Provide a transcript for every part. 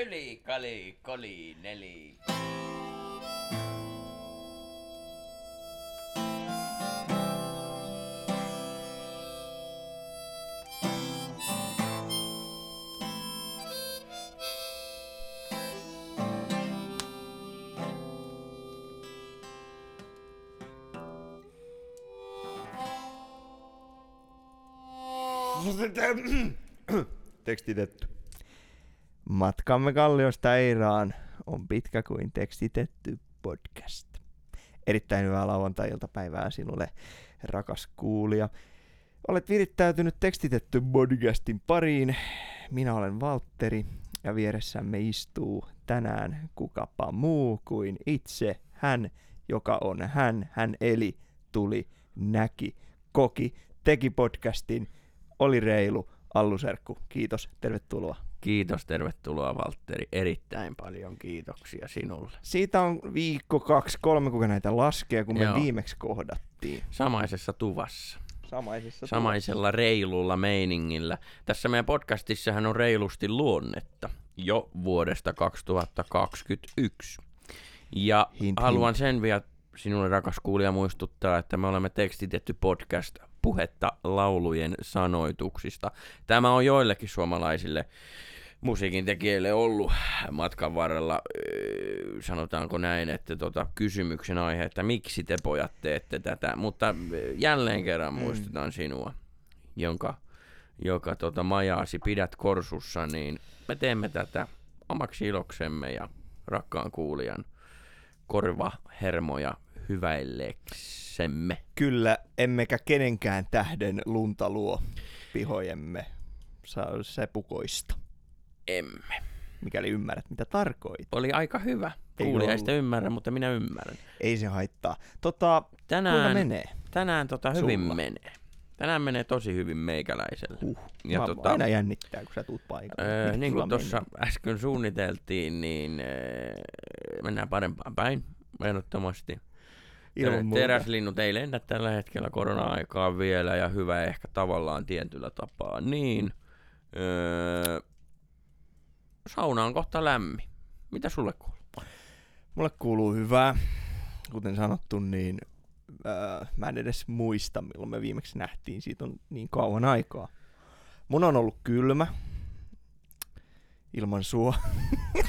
üli, kali, koli, neli. tekstid ette. Matkamme Kalliosta Eiraan on pitkä kuin tekstitetty podcast. Erittäin hyvää lauantai-iltapäivää sinulle, rakas kuulija. Olet virittäytynyt tekstitetty podcastin pariin. Minä olen Valtteri ja vieressämme istuu tänään kukapa muu kuin itse hän, joka on hän. Hän eli, tuli, näki, koki, teki podcastin, oli reilu, Allu Serkku. Kiitos, tervetuloa. Kiitos, tervetuloa Valtteri. Erittäin paljon kiitoksia sinulle. Siitä on viikko, kaksi, kolme, kuinka näitä laskee, kun me Joo. viimeksi kohdattiin. Samaisessa tuvassa. Samaisessa Samaisella reilulla meiningillä. Tässä meidän podcastissahan on reilusti luonnetta jo vuodesta 2021. Ja Hint, haluan sen vielä sinulle rakas kuulija muistuttaa, että me olemme tekstitetty podcast puhetta laulujen sanoituksista. Tämä on joillekin suomalaisille musiikin tekijöille ollut matkan varrella, sanotaanko näin, että tota, kysymyksen aihe, että miksi te pojat teette tätä, mutta jälleen kerran Mm. muistutan sinua, jonka, joka tota, majaasi pidät korsussa, niin me teemme tätä omaksi iloksemme ja rakkaan kuulijan korvahermoja hyväilleksemme. Kyllä, emmekä kenenkään tähden lunta luo pihojemme sepukoista, Emme. mikäli ymmärrät, mitä tarkoit. Oli aika hyvä. Kuulija ei sitä ymmärrä, mutta minä ymmärrän. Ei se haittaa. Tota, Tänään, menee? tänään tota hyvin Sulla? menee. Tänään menee tosi hyvin meikäläiselle. Huh. Ja Mä tota- aina jännittää, kun sä tuut paikalle. Öö, niin kuin tuossa äsken suunniteltiin, niin öö, mennään parempaan päin, ehdottomasti. Ilman. Teräslinnut ei lennä tällä hetkellä korona-aikaa vielä, ja hyvä ehkä tavallaan tietyllä tapaa. Niin, öö, sauna on kohta lämmin. Mitä sulle kuuluu? Mulle kuuluu hyvää. Kuten sanottu, niin ää, mä en edes muista, milloin me viimeksi nähtiin. Siitä on niin kauan aikaa. Mun on ollut kylmä. Ilman sua.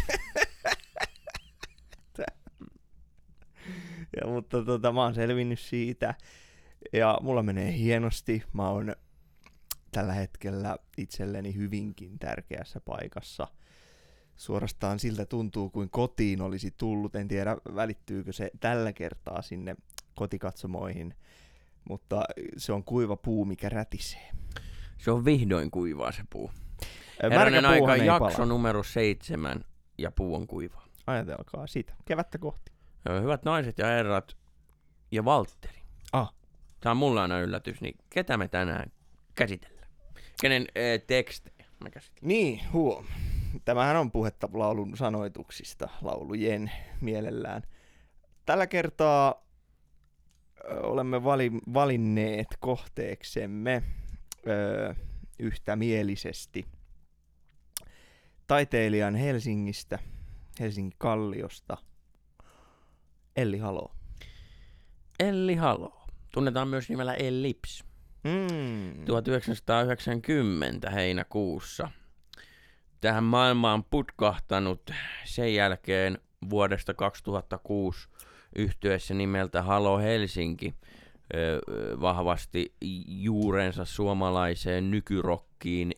ja, mutta tota, mä oon selvinnyt siitä. Ja mulla menee hienosti. Mä oon tällä hetkellä itselleni hyvinkin tärkeässä paikassa – suorastaan siltä tuntuu, kuin kotiin olisi tullut. En tiedä, välittyykö se tällä kertaa sinne kotikatsomoihin, mutta se on kuiva puu, mikä rätisee. Se on vihdoin kuivaa se puu. Herranen aika jakso pala. numero seitsemän ja puu on kuivaa. Ajatelkaa sitä. Kevättä kohti. Hyvät naiset ja herrat ja Valtteri. Ah. Tämä on mulle aina yllätys, niin ketä me tänään käsitellään? Kenen äh, tekstejä me käsitellään? Niin, huom. Tämähän on puhetta laulun sanoituksista, laulujen mielellään. Tällä kertaa olemme vali, valinneet kohteeksemme ö, yhtämielisesti taiteilijan Helsingistä, Helsingin Kalliosta, Elli Halo. Elli Halo. Tunnetaan myös nimellä Ellips. Mm. 1990 heinäkuussa. Tähän maailmaan putkahtanut sen jälkeen vuodesta 2006 yhtyessä nimeltä Halo Helsinki vahvasti juurensa suomalaiseen nykyrokkiin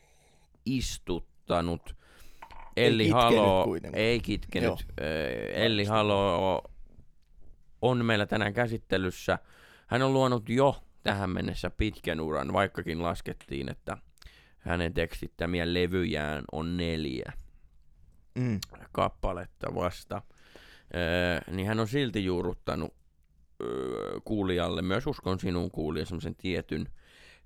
istuttanut. Elli kitkenyt Halo, ei kitkenyt. Joo. Elli Halo on meillä tänään käsittelyssä. Hän on luonut jo tähän mennessä pitkän uran, vaikkakin laskettiin, että hänen tekstittämiä levyjään on neljä Mm. kappaletta vasta. Öö, niin hän on silti juurruttanut öö, kuulijalle, myös uskon sinuun kuulija, semmoisen tietyn,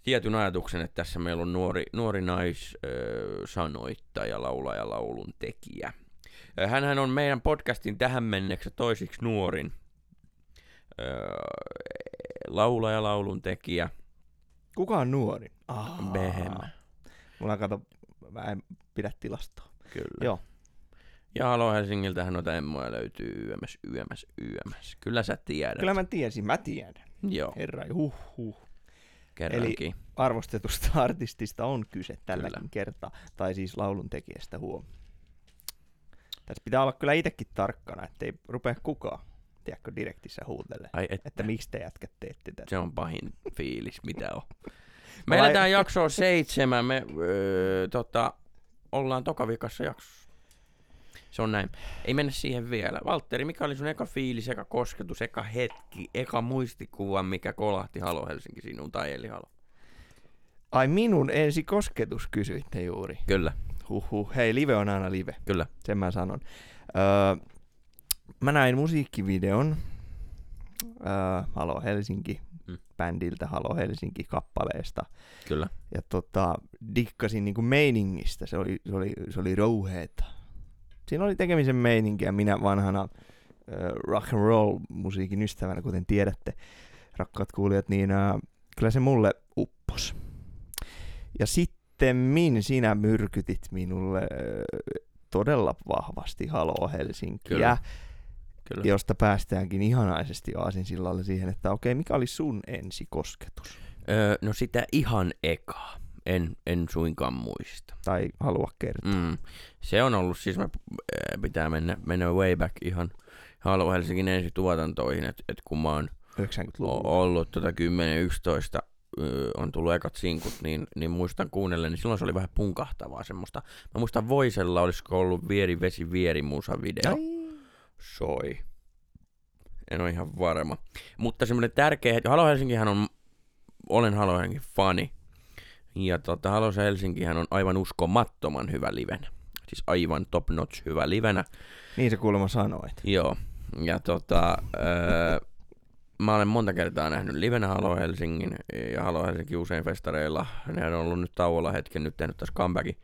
tietyn ajatuksen, että tässä meillä on nuori, nuori nais öö, sanoittaja, laulaja, laulun tekijä. Öö, hänhän on meidän podcastin tähän mennessä toisiksi nuorin öö, laulaja, laulun tekijä. Kuka on nuori? Ah, Behem. Mulla kato, mä en pidä tilastoa. Kyllä. Joo. Ja Halo Helsingiltähän noita emmoja löytyy yömäs, yömäs, yömäs. Kyllä sä tiedät. Kyllä mä tiesin, mä tiedän. Joo, Herra, huh, huh. kerrankin. Arvostetusta artistista on kyse tälläkin Kyllä. kertaa. Tai siis laulun tekijästä huom. Tässä pitää olla kyllä itsekin tarkkana, ettei rupea kukaan, tiedätkö, direktissä huutelle. Ai et, Että miksi te jätkät teette tätä. se on pahin fiilis, mitä on. Me eletään jaksoa seitsemän, me öö, tota, ollaan toka vikassa jaksossa. Se on näin. Ei mennä siihen vielä. Valtteri, mikä oli sun eka fiilis, eka kosketus, eka hetki, eka muistikuva, mikä kolahti Halo Helsinki sinun tai Eli Halo? Ai minun ensi kosketus kysyitte juuri. Kyllä, Huhhuh. Hei, live on aina live. kyllä. Sen mä sanon. Öö, mä näin musiikkivideon öö, Halo Helsinki Mm. bändiltä Halo Helsinki kappaleesta. Kyllä. Ja tota, dikkasin niinku meiningistä. Se oli, se oli, se oli rouheeta. Siinä oli tekemisen meininki ja minä vanhana öö, rock and roll musiikin ystävänä, kuten tiedätte, rakkaat kuulijat, niin öö, kyllä se mulle uppos. Ja sitten min sinä myrkytit minulle öö, todella vahvasti Halo Helsinkiä, Kyllä. Kyllä. josta päästäänkin ihanaisesti aasinsillalle siihen, että okei, mikä oli sun ensikosketus? Öö, no sitä ihan ekaa. En, en suinkaan muista. Tai halua kertoa. Mm. Se on ollut, siis me, ää, pitää mennä, mennä way back ihan Halo Helsingin ensi tuotantoihin, että et kun mä oon 90-luvulla. o- ollut tota 10-11 öö, on tullut ekat sinkut, niin, niin muistan kuunnellen, niin silloin se oli vähän punkahtavaa semmoista. Mä muistan Voisella olisiko ollut Vieri vesi vieri musa video. Ai. Soi. En ole ihan varma. Mutta semmoinen tärkeä, Halo Helsinkihän on, olen Halo Helsingin fani. Ja tota, Halo Helsinkihän on aivan uskomattoman hyvä livenä. Siis aivan top notch hyvä livenä. Niin se kuulemma sanoit. Joo. Ja tota, öö, mä olen monta kertaa nähnyt livenä Halo Helsingin ja Halo Helsinki usein festareilla. Ne on ollut nyt tauolla hetken, nyt tehnyt taas comebackin.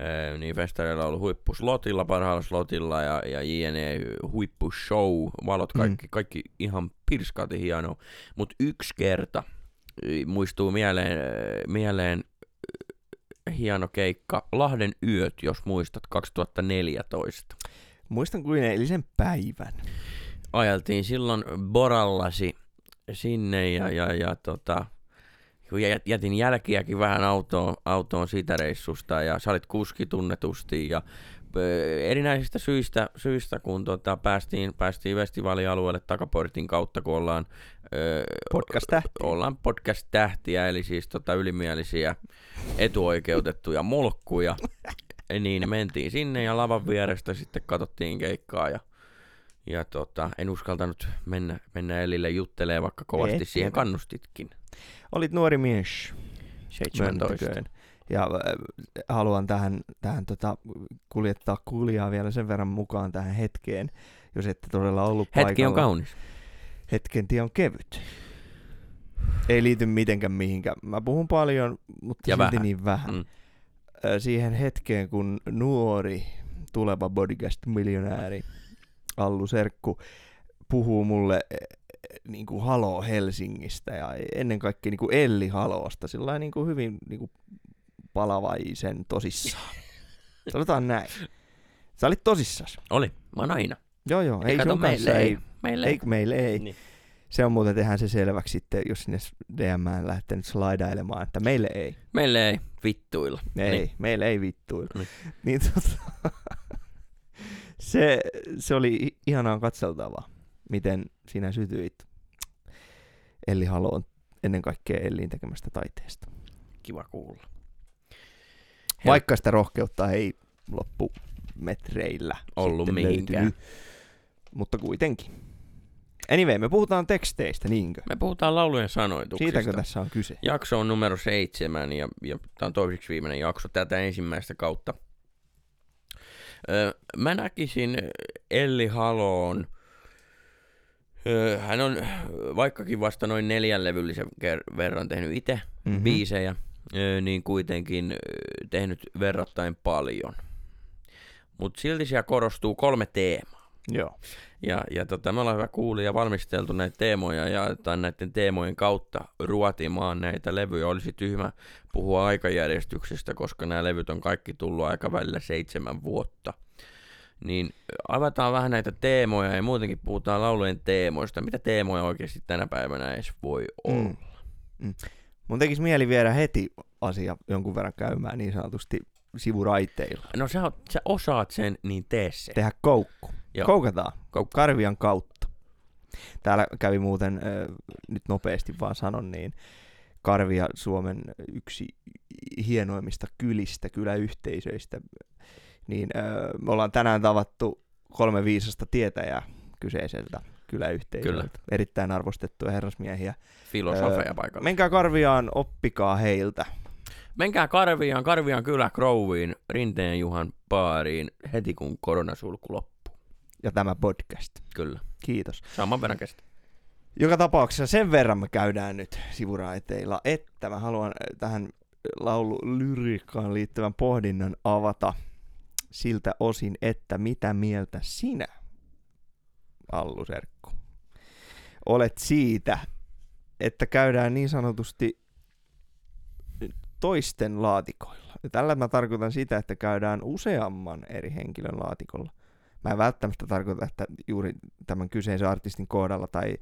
Öö, niin festareilla on ollut huippuslotilla, parhaalla slotilla ja, ja JNE huippushow, valot kaikki, mm. kaikki ihan pirskaati hienoa. Mutta yksi kerta ö, muistuu mieleen, ö, mieleen hieno keikka Lahden yöt, jos muistat, 2014 Muistan kuin eilisen päivän. ajeltiin silloin Borallasi sinne ja, ja, ja tota, kun jä- jätin jälkiäkin vähän autoon, autoon siitä reissusta ja sä olit kuski tunnetusti ja erinäisistä syistä, syistä kun tota, päästiin, päästiin festivaalialueelle takaportin kautta, kun ollaan, Podcast-tähtiä. ollaan podcast-tähtiä, eli siis tota, ylimielisiä etuoikeutettuja mulkkuja, niin mentiin sinne ja lavan vierestä sitten katsottiin keikkaa ja ja tota, en uskaltanut mennä, mennä Elille juttelee, vaikka kovasti Et siihen kannustitkin. Olit nuori mies. 17. myöntäköön. Ja äh, haluan tähän, tähän tota, kuljettaa kuulijaa vielä sen verran mukaan tähän hetkeen, jos ette todella ollut Hetki paikalla. on kaunis. Hetken tie on kevyt. Ei liity mitenkään mihinkään. Mä puhun paljon, mutta Ja silti vähän. niin vähän. Mm. Ö, Siihen hetkeen, kun nuori tuleva bodycast-miljonääri Allu Serkku puhuu mulle niin kuin Halo Helsingistä ja ennen kaikkea niin kuin Elli Haloosta, sillä niin kuin hyvin niin kuin palavaisen tosissaan. Sanotaan näin. Sä olit tosissas. Oli, mä oon aina. Joo joo, ei kato, meille ei. ei. Meille Ei, meille ei. Niin. Se on muuten, tehdään se selväksi sitten, jos sinne DM lähtenyt slaidailemaan, että meille ei. Meille ei vittuilla. Ei, niin. meille ei vittuilla. Niin. Niin, tota, se, se oli ihanaa katseltavaa, miten sinä sytyit Elli Haloon ennen kaikkea Elliin tekemästä taiteesta. Kiva kuulla. Hel- Vaikka sitä rohkeutta ei loppumetreillä Ollut mihinkään. löytynyt, mutta kuitenkin. Anyway, me puhutaan teksteistä, niinkö? Me puhutaan laulujen sanoituksista. Siitäkö tässä on kyse? Jakso on numero seitsemän ja, ja tämä on toiseksi viimeinen jakso tätä ensimmäistä kautta. Mä näkisin Elli Haloon, hän on vaikkakin vasta noin neljän levyllisen verran tehnyt itse Mhm. mm-hmm. biisejä, niin kuitenkin tehnyt verrattain paljon. Mutta silti siellä korostuu kolme teemaa. Joo. Ja, ja tota, me ollaan hyvä kuulija ja valmisteltu näitä teemoja ja aletaan näiden teemojen kautta ruotimaan näitä levyjä. Olisi tyhmä puhua aikajärjestyksestä, koska nämä levyt on kaikki tullut aikavälillä seitsemän vuotta. niin avataan vähän näitä teemoja ja muutenkin puhutaan laulujen teemoista. Mitä teemoja oikeasti tänä päivänä edes voi olla? Mm. Mun tekisi mieli viedä heti asia jonkun verran käymään niin sanotusti sivuraiteilla. No sä, oot, sä osaat sen, niin tee se. Tehdä koukku. Joo. Koukataan. Karvian kautta. Täällä kävi muuten, äh, nyt nopeasti vaan sanon, niin Karvia Suomen yksi hienoimmista kylistä, kyläyhteisöistä. Niin äh, me ollaan tänään tavattu kolme viisasta tietäjää kyseiseltä kyläyhteisöltä. Kyllä. Erittäin arvostettuja herrasmiehiä. Filosofeja Öö, paikalla. Menkää Karviaan, oppikaa heiltä. Menkää Karviaan, Karviaan kylä Crowiin, Rinteen Juhan baariin heti kun koronasulku loppuu. Ja tämä podcast. Kyllä. Kiitos. Saman verran kestää. Joka tapauksessa sen verran me käydään nyt sivuraiteilla, että mä haluan äh, tähän laululyriikkaan liittyvän pohdinnan avata siltä osin, että mitä mieltä sinä, Allu Serkku, olet siitä, että käydään niin sanotusti toisten laatikoilla. Ja tällä mä tarkoitan sitä, että käydään useamman eri henkilön laatikolla. Mä en välttämättä tarkoita, että juuri tämän kyseisen artistin kohdalla tai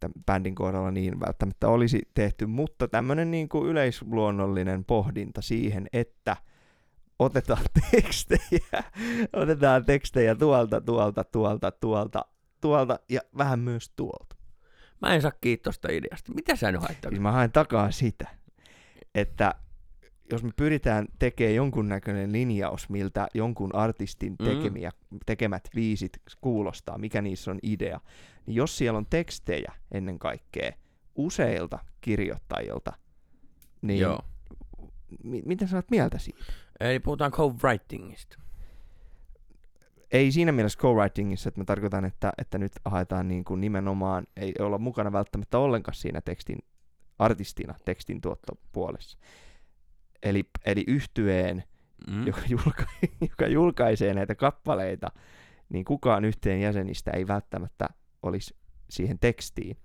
tämän bändin kohdalla niin välttämättä olisi tehty, mutta tämmöinen niin kuin yleisluonnollinen pohdinta siihen, että otetaan tekstejä, otetaan tekstejä tuolta, tuolta, tuolta, tuolta, tuolta ja vähän myös tuolta. Mä en saa kiitosta ideasta. Mitä sä nyt haittaa? Siis mä haen takaa sitä, että jos me pyritään tekemään jonkunnäköinen linjaus, miltä jonkun artistin Mm. tekemiä, tekemät biisit kuulostaa, mikä niissä on idea, niin jos siellä on tekstejä ennen kaikkea useilta kirjoittajilta, niin Joo. mi- mitä sä oot mieltä siitä? Eli puhutaan co-writingista. Ei siinä mielessä co-writingissa, että mä tarkoitan, että, että nyt haetaan niin kuin nimenomaan, ei olla mukana välttämättä ollenkaan siinä tekstin artistina tekstin tuottopuolessa. Eli, eli yhtyeen Mm. joka, julka- joka julkaisee näitä kappaleita, niin kukaan yhteen jäsenistä ei välttämättä olisi siihen tekstiin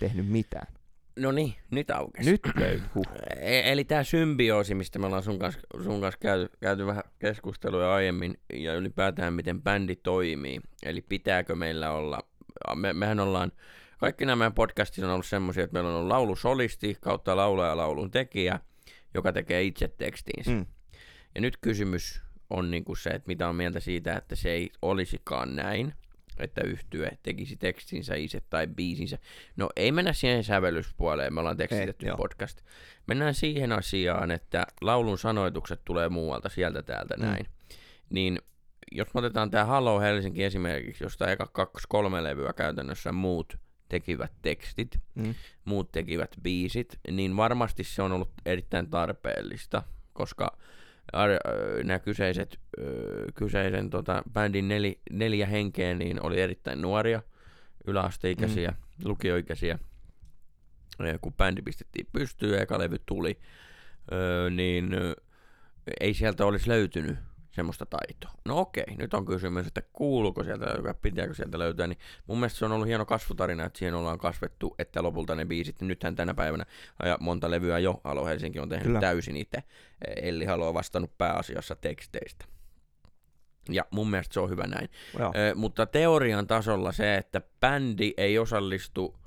tehnyt mitään. No niin, nyt aukesi. Nyt löytyy. Huh. E- eli tämä symbioosi, mistä me ollaan sun kanssa, sun kanssa käyty, käyty vähän keskusteluja aiemmin, ja ylipäätään miten bändi toimii. Eli pitääkö meillä olla, me, mehän ollaan, kaikki nämä meidän podcastit on ollut semmoisia, että meillä on ollut laulusolisti kautta laulaja ja laulun tekijä, joka tekee itse tekstiinsä. Mm. Ja nyt kysymys on niinku se, että mitä on mieltä siitä, että se ei olisikaan näin, että yhtye tekisi tekstinsä itse tai biisinsä. No ei mennä siihen sävellyspuoleen, me ollaan tekstitetty joo. podcast. Mennään siihen asiaan, että laulun sanoitukset tulee muualta, sieltä täältä Mm. näin. Niin jos me otetaan tämä Hello Helsinki esimerkiksi, josta eka kaksi kolme levyä käytännössä muut tekivät tekstit, Mm. muut tekivät biisit, niin varmasti se on ollut erittäin tarpeellista, koska ö, nämä kyseiset, ö, kyseisen tota, bändin neli, neljä henkeä niin oli erittäin nuoria, yläasteikäisiä, mm. lukioikäisiä. Ja kun bändi pistettiin pystyyn ja eka levy tuli, niin ei sieltä olisi löytynyt semmoista taitoa. No okei, nyt on kysymys, että kuuluuko sieltä löytyä, pitääkö sieltä löytää, niin mun mielestä se on ollut hieno kasvutarina, että siihen ollaan kasvettu, että lopulta ne biisit, nythän tänä päivänä, ja monta levyä jo, Halo Helsinki on tehnyt Kyllä. Kyllä. täysin itse, Elli Halo on vastannut pääasiassa teksteistä. Ja mun mielestä se on hyvä näin. Joo. Ö, mutta teorian tasolla se, että bändi ei osallistu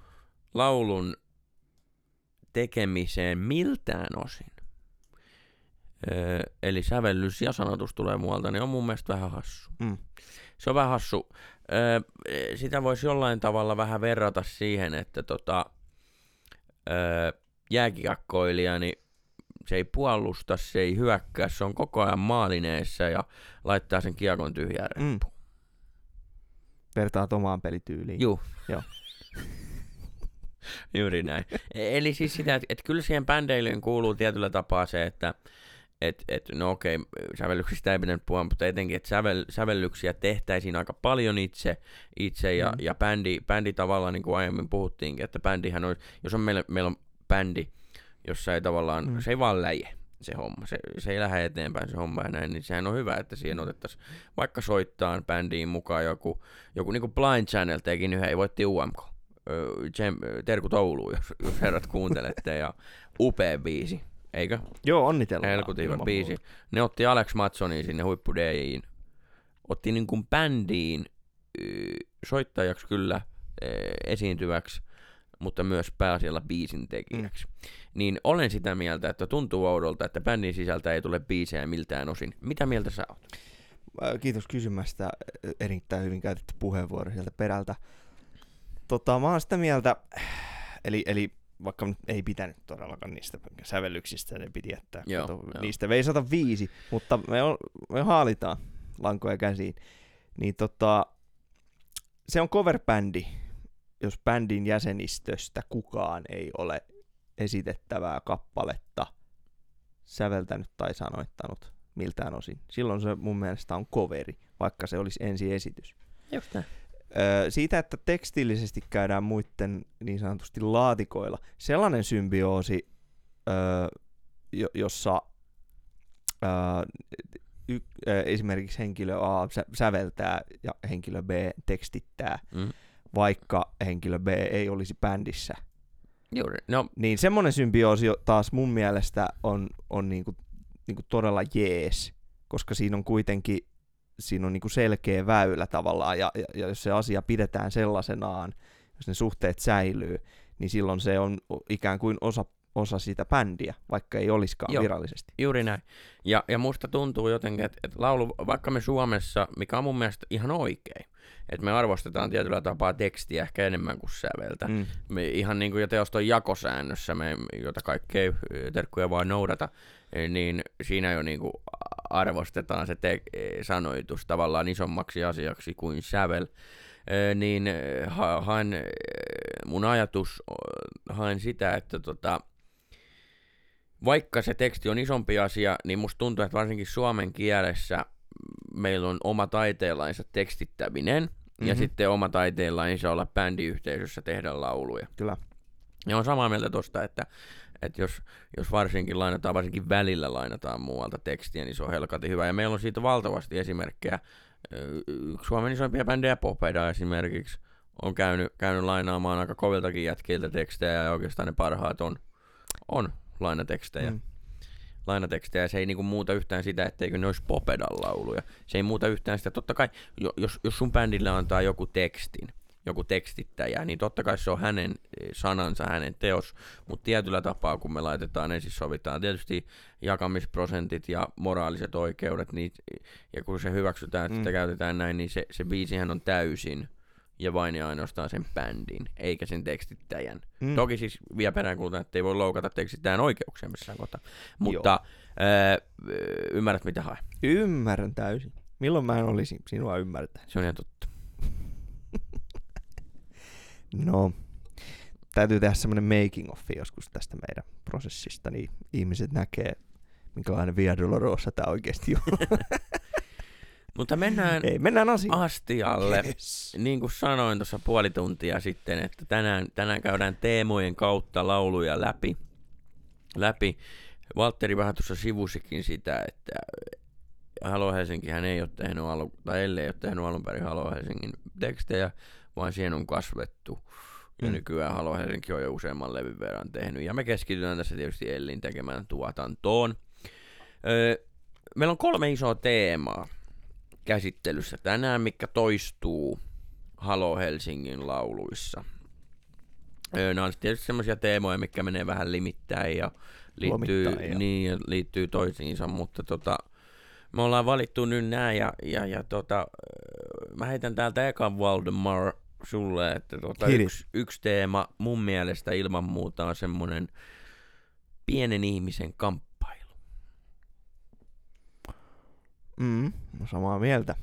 laulun tekemiseen miltään osin. Eli sävellys ja sanotus tulee muualta, niin on mun mielestä vähän hassu. Mm. Se on vähän hassu. Ö, sitä voisi jollain tavalla vähän verrata siihen, että tota, jääkiekkoilija, niin se ei puolusta, se ei hyökkää, se on koko ajan maalineessa ja laittaa sen kiekon tyhjään Mm. Vertaat omaan pelityyliin. Juu. Joo. Juuri näin. E- Eli siis sitä, että, että kyllä siihen bändeilyyn kuuluu tietyllä tapaa se, että et, et, no okei, sävellyksistä ei pitänyt puhua, mutta etenkin, että sävel, sävellyksiä tehtäisiin aika paljon itse, itse ja, Mm. ja bändi, bändi tavallaan, niin kuin aiemmin puhuttiinkin, että bändihän on, jos on meillä, meillä on bändi, jossa ei tavallaan, Mm. se ei vaan läje se homma, se, se ei lähde eteenpäin se homma ja näin, niin sehän on hyvä, että siihen otettaisiin vaikka soittaa bändiin mukaan joku, joku niin kuin Blind Channel teki yhden, ei voitti UMK. Öö, Terkut Ouluun, jos, jos herrat kuuntelette, ja upea biisi, eikö? Joo, onnitellaan. Helkutin hyvä biisi. muuta. Ne otti Alex Matsonin sinne huippu DJin otti niin kuin bändiin soittajaksi kyllä ö, esiintyväksi, mutta myös pääasialla biisin tekijäksi. Mm. Niin olen sitä mieltä, että tuntuu oudolta, että bändin sisältä ei tule biisejä miltään osin. Mitä mieltä sä oot? Kiitos kysymästä. Erittäin hyvin käytetty puheenvuoro sieltä perältä. Tota, mä oon sitä mieltä, eli, eli vaikka nyt ei pitänyt todellakaan niistä sävellyksistä, ne piti jättää. Joo, Kato, joo. niistä veisata viisi, mutta me, on, me haalitaan lankoja käsiin. Niin tota, se on coverbändi, jos bändin jäsenistöstä kukaan ei ole esitettävää kappaletta säveltänyt tai sanoittanut miltään osin. Silloin se mun mielestä on coveri, vaikka se olisi ensiesitys. Just näin. Öö, siitä, että tekstiilisesti käydään muiden niin sanotusti laatikoilla, sellainen symbioosi, öö, jo, jossa öö, y, öö, esimerkiksi henkilö A sä, säveltää ja henkilö B tekstittää, Mm. vaikka henkilö B ei olisi bändissä, Juuri. No, niin semmoinen symbioosi taas mun mielestä on, on niinku, niinku todella jees, koska siinä on kuitenkin siinä on niinku selkeä väylä tavallaan, ja, ja, ja jos se asia pidetään sellaisenaan, jos ne suhteet säilyy, niin silloin se on ikään kuin osa, osa sitä bändiä, vaikka ei olisikaan Joo. virallisesti. Juuri näin. Ja, ja musta tuntuu jotenkin, että, että laulu, vaikka me Suomessa, mikä on mun mielestä ihan oikein, että me arvostetaan tietyllä tapaa tekstiä ehkä enemmän kuin säveltä. Mm. Me ihan niin kuin jo teoston jakosäännössä, me, jota kaikkea ö, terkkuja vaan noudata, eh, niin siinä jo niin kuin arvostetaan se te- eh, sanoitus tavallaan isommaksi asiaksi kuin sävel. Eh, Niin eh, ha- haen, eh, mun ajatus, eh, haen sitä, että tota, vaikka se teksti on isompi asia, niin musta tuntuu, että varsinkin suomen kielessä meillä on oma taiteenlainsa tekstittäminen, mm-hmm. ja Mhm. sitten oma taiteenlainsa olla bändiyhteisössä tehdä lauluja. Kyllä. Ja on samaa mieltä tosta, että, että jos, jos varsinkin lainataan, varsinkin välillä lainataan muualta tekstiä, niin se on helkati hyvä. Ja meillä on siitä valtavasti esimerkkejä. Yksi Suomen isoimpia bändejä, Popeda esimerkiksi, on käynyt, käynyt lainaamaan aika koviltakin jätkiltä tekstejä, ja oikeastaan ne parhaat on, on lainatekstejä. Mm. Lainatekstejä, se ei niinku muuta yhtään sitä, etteikö ne olisi Popedan lauluja. Se ei muuta yhtään sitä, totta kai, jo- jos, jos sun bändille antaa joku tekstin, joku tekstittäjä, niin totta kai se on hänen eh, sanansa, hänen teos, mutta tietyllä tapaa, kun me laitetaan ensin sovitaan tietysti jakamisprosentit ja moraaliset oikeudet, niin, ja kun se hyväksytään, että Mm. sitä käytetään näin, niin se, se biisihän on täysin ja vain ja ainoastaan sen bändin, eikä sen tekstittäjän. Mm. Toki siis vielä peräänkuulutan, että ei voi loukata tekstittäjän oikeuksia missään kohtaa. Mutta ää, ymmärrät mitä hae. Ymmärrän täysin. Milloin mä en olisi sinua ymmärtää? Se on ihan totta. No, täytyy tehdä semmoinen making of joskus tästä meidän prosessista, niin ihmiset näkee, minkälainen Via Dolorosa tämä oikeasti on. Mutta mennään Ei, mennään asiaan. astialle. Yes. Niin kuin sanoin tuossa puoli tuntia sitten, että tänään, tänään käydään teemojen kautta lauluja läpi. läpi. Valtteri vähän tuossa sivusikin sitä, että Halo Helsinkihän ei ole tehnyt alu, tai ellei ole tehnyt alun perin Halo Helsingin tekstejä, vaan siihen on kasvettu. Ja Mm. nykyään Halo Helsinki on jo useamman levyn verran tehnyt. Ja me keskitytään tässä tietysti Ellin tekemään tuotantoon. Öö, meillä on kolme isoa teemaa käsittelyssä tänään, mikä toistuu Halo Helsingin lauluissa. Nämä on tietysti semmoisia teemoja, mikä menee vähän limittäin ja liittyy, Lomittain, niin, ja liittyy toisiinsa, mutta tota, me ollaan valittu nyt nämä ja, ja, ja tota, mä heitän täältä ekan Valdemar sulle, että tota, yksi, yksi teema mun mielestä ilman muuta on semmoinen pienen ihmisen kamppailu. Mm, samaa mieltä.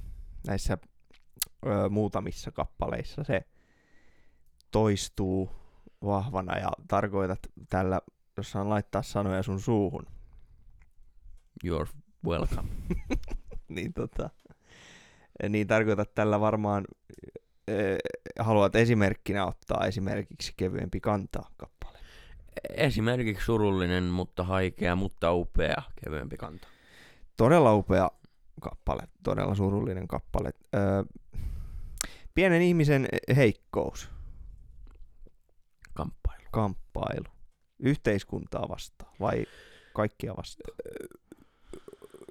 Näissä ö, muutamissa kappaleissa se toistuu vahvana ja tarkoitat tällä, jos saan laittaa sanoja sun suuhun, You're welcome. niin, tota, niin tarkoitat tällä varmaan, ö, haluat esimerkkinä ottaa esimerkiksi kevyempi kantaa kappale. Esimerkiksi surullinen, mutta haikea, mutta upea, kevyempi kanta. Todella upea kappale, todella surullinen kappale. Ö, pienen ihmisen heikkous, Kamppailu. kamppailu, yhteiskuntaa vastaan vai kaikkia vastaan?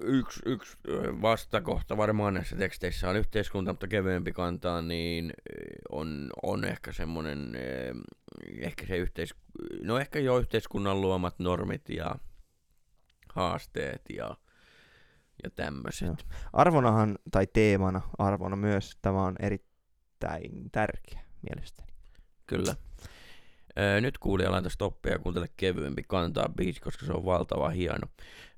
yksi, yksi vastakohta varmaan näissä teksteissä on yhteiskunta, mutta kevyempi kantaa, niin on, on ehkä semmoinen, ehkä se yhteis, no ehkä jo yhteiskunnan luomat normit ja haasteet ja, ja tämmöiset. Joo. Arvonahan, tai teemana arvona myös, tämä on erittäin tärkeä mielestäni. Kyllä. Öö, nyt kuulija laita stoppia ja kuuntele kevyempi kantaa biisi, koska se on valtava hieno.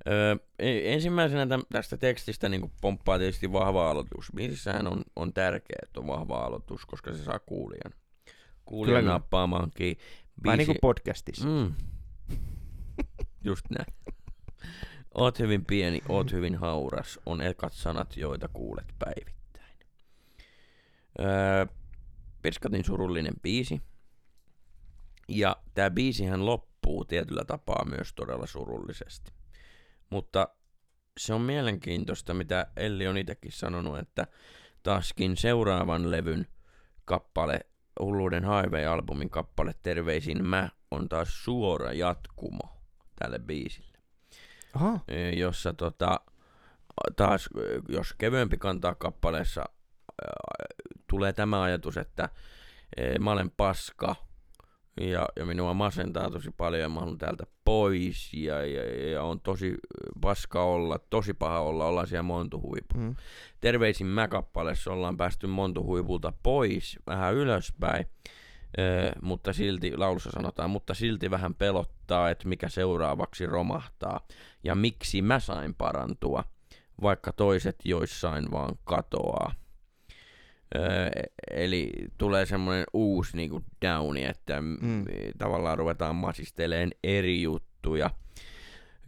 Öö, ensimmäisenä täm, tästä tekstistä niin pomppaa tietysti vahva aloitus. Biisissähän on, on tärkeää, että on vahva aloitus, koska se saa kuulijan. Kuulijan Kyllä. nappaamaan kiinni. Vai niin kuin podcastissa. Mm. Just näin. Oot hyvin pieni, oot hyvin hauras, on ekat sanat, joita kuulet päivittäin. Öö, Pirskatin surullinen biisi. Ja tämä biisihän loppuu tietyllä tapaa myös todella surullisesti. Mutta se on mielenkiintoista, mitä Elli on itsekin sanonut, että taaskin seuraavan levyn kappale, Hulluuden Highway-albumin kappale Terveisin mä on taas suora jatkumo tälle biisille. Aha, Ö, Jossa tota, taas, jos kevyempi kantaa kappaleessa, ö, tulee tämä ajatus, että ö, mä olen paska ja, ja minua masentaa tosi paljon ja mä haluan täältä pois ja, ja, ja on tosi paska olla, tosi paha olla, ollaan siellä montuhuipulla. mm. Terveisin mä kappaleessa ollaan päästy montuhuipulta pois, vähän ylöspäin, Öö, mutta silti, laulussa sanotaan, mutta silti vähän pelottaa, että mikä seuraavaksi romahtaa ja miksi mä sain parantua, vaikka toiset joissain vaan katoaa. Öö, eli tulee semmoinen uusi niinku downi, että mm. Tavallaan ruvetaan masisteleen eri juttuja.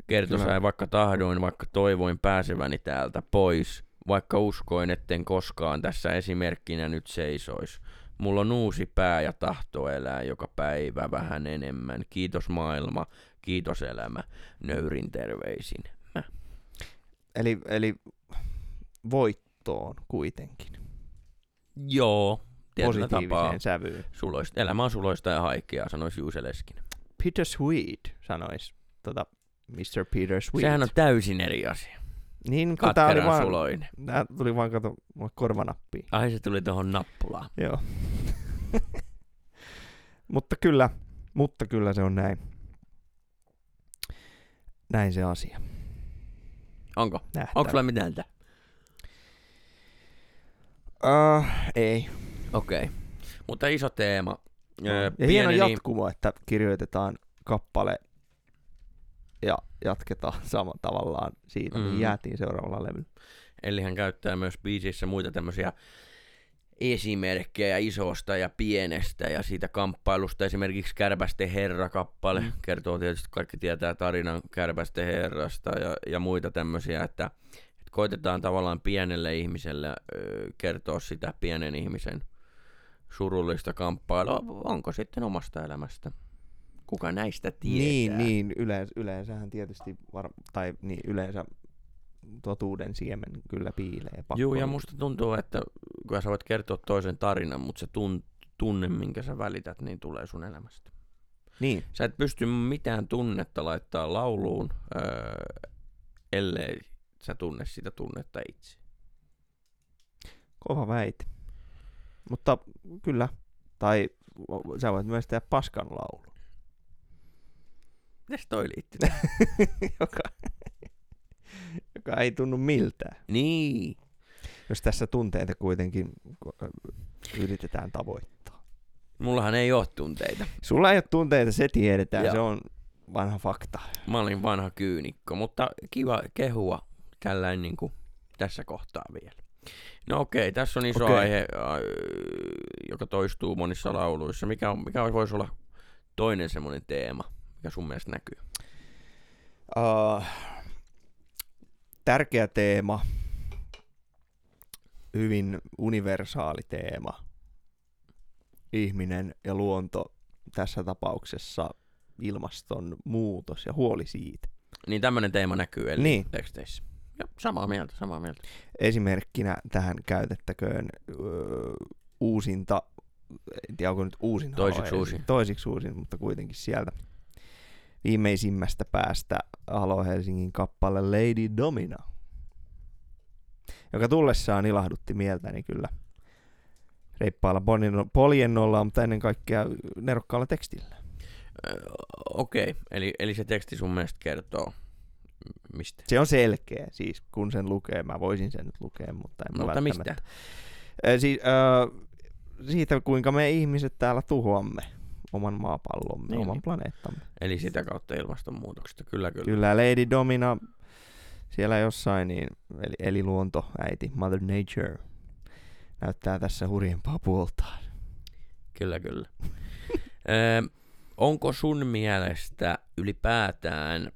Kerto sai vaikka tahdoin, vaikka toivoin pääseväni täältä pois, vaikka uskoin, etten koskaan tässä esimerkkinä nyt seisois. Mulla on uusi pää ja tahto elää joka päivä vähän enemmän. Kiitos maailma, kiitos elämä, nöyrin terveisin. Mä. eli, eli voittoon kuitenkin. Joo, tietyllä tapaa. Sävyyn. Suloista, elämä on suloista ja haikeaa, sanoisi Juuse Leskinen. Peter Sweet sanois tota Mr. Peter Sweet. Sehän on täysin eri asia. Niin, kun tää oli Katkeran vaan, suloinen. tää tuli vaan kato mulle korvanappiin. Ai se tuli tuohon nappulaan. Joo. mutta kyllä, mutta kyllä se on näin. Näin se asia. Onko? Nähtävä. Onko sulla mitään tää? Uh, ei. Okei. Okay. Mutta iso teema. Öö, ja hieno pieni niin- jatkumo, että kirjoitetaan kappale ja jatketaan sama tavallaan siitä, mm. Mm. niin jäätiin seuraavalla levyllä. Eli hän käyttää myös biisissä muita tämmöisiä esimerkkejä isosta ja pienestä ja siitä kamppailusta. Esimerkiksi Kärpästen herra-kappale Mm. mm. kertoo tietysti, kaikki tietää tarinan Kärpästen herrasta ja, ja muita tämmöisiä, että, että koitetaan tavallaan pienelle ihmiselle ö, kertoa sitä pienen ihmisen surullista kamppailua. Onko sitten omasta elämästä? Kuka näistä tietää? Niin, niin yleensä, yleensähän tietysti, var, tai niin, yleensä totuuden siemen kyllä piilee. Pakko Joo, ja musta tuntuu, että kun sä voit kertoa toisen tarinan, mutta se tun, tunne, minkä sä välität, niin tulee sun elämästä. Niin, Sä et pysty mitään tunnetta laittaa lauluun, öö, ellei sä tunne sitä tunnetta itse. kova väite. Mutta kyllä, tai sä voit myös tehdä paskan laulu, Mitäs toi liittyy? joka, joka ei tunnu miltään. niin. Jos tässä tunteita kuitenkin yritetään tavoittaa. Mullahan ei ole tunteita. Sulla ei ole tunteita, se tiedetään, Joo. se on vanha fakta. Mä olin vanha kyynikko, mutta kiva kehua tällainen niin kuin tässä kohtaa vielä. No okei, tässä on iso Okei. aihe, joka toistuu monissa lauluissa. Mikä, on, mikä voisi olla toinen semmoinen teema, mikä sun mielestä näkyy? Uh, tärkeä teema, hyvin universaali teema. Ihminen ja luonto, tässä tapauksessa ilmaston muutos ja huoli siitä. Niin tämmöinen teema näkyy eli Niin. teksteissä. Ja, samaa mieltä, samaa mieltä. Esimerkkinä tähän käytettäköön öö, uusinta, en tiedä onko nyt uusin Toisiksi uusin. Toisiksi uusin, mutta kuitenkin sieltä viimeisimmästä päästä Halo Helsingin kappale Lady Domina. joka tullessaan ilahdutti mieltäni kyllä reippaalla poljennolla, mutta ennen kaikkea nerokkaalla tekstillä. Okei, eli, eli se teksti sun mielestä kertoo mistä? Se on selkeä, siis kun sen lukee, mä voisin sen nyt lukea, mutta en Mutta mistä? Siis, ö, siitä, kuinka me ihmiset täällä tuhoamme oman maapallomme, Niin, oman niin. planeettamme. Eli sitä kautta ilmastonmuutoksesta, kyllä kyllä. Kyllä Lady Domina siellä jossain, niin, eli, eli luonto, äiti, Mother Nature, näyttää tässä hurjempaa puoltaan. Kyllä, kyllä. Ö, onko sun mielestä ylipäätään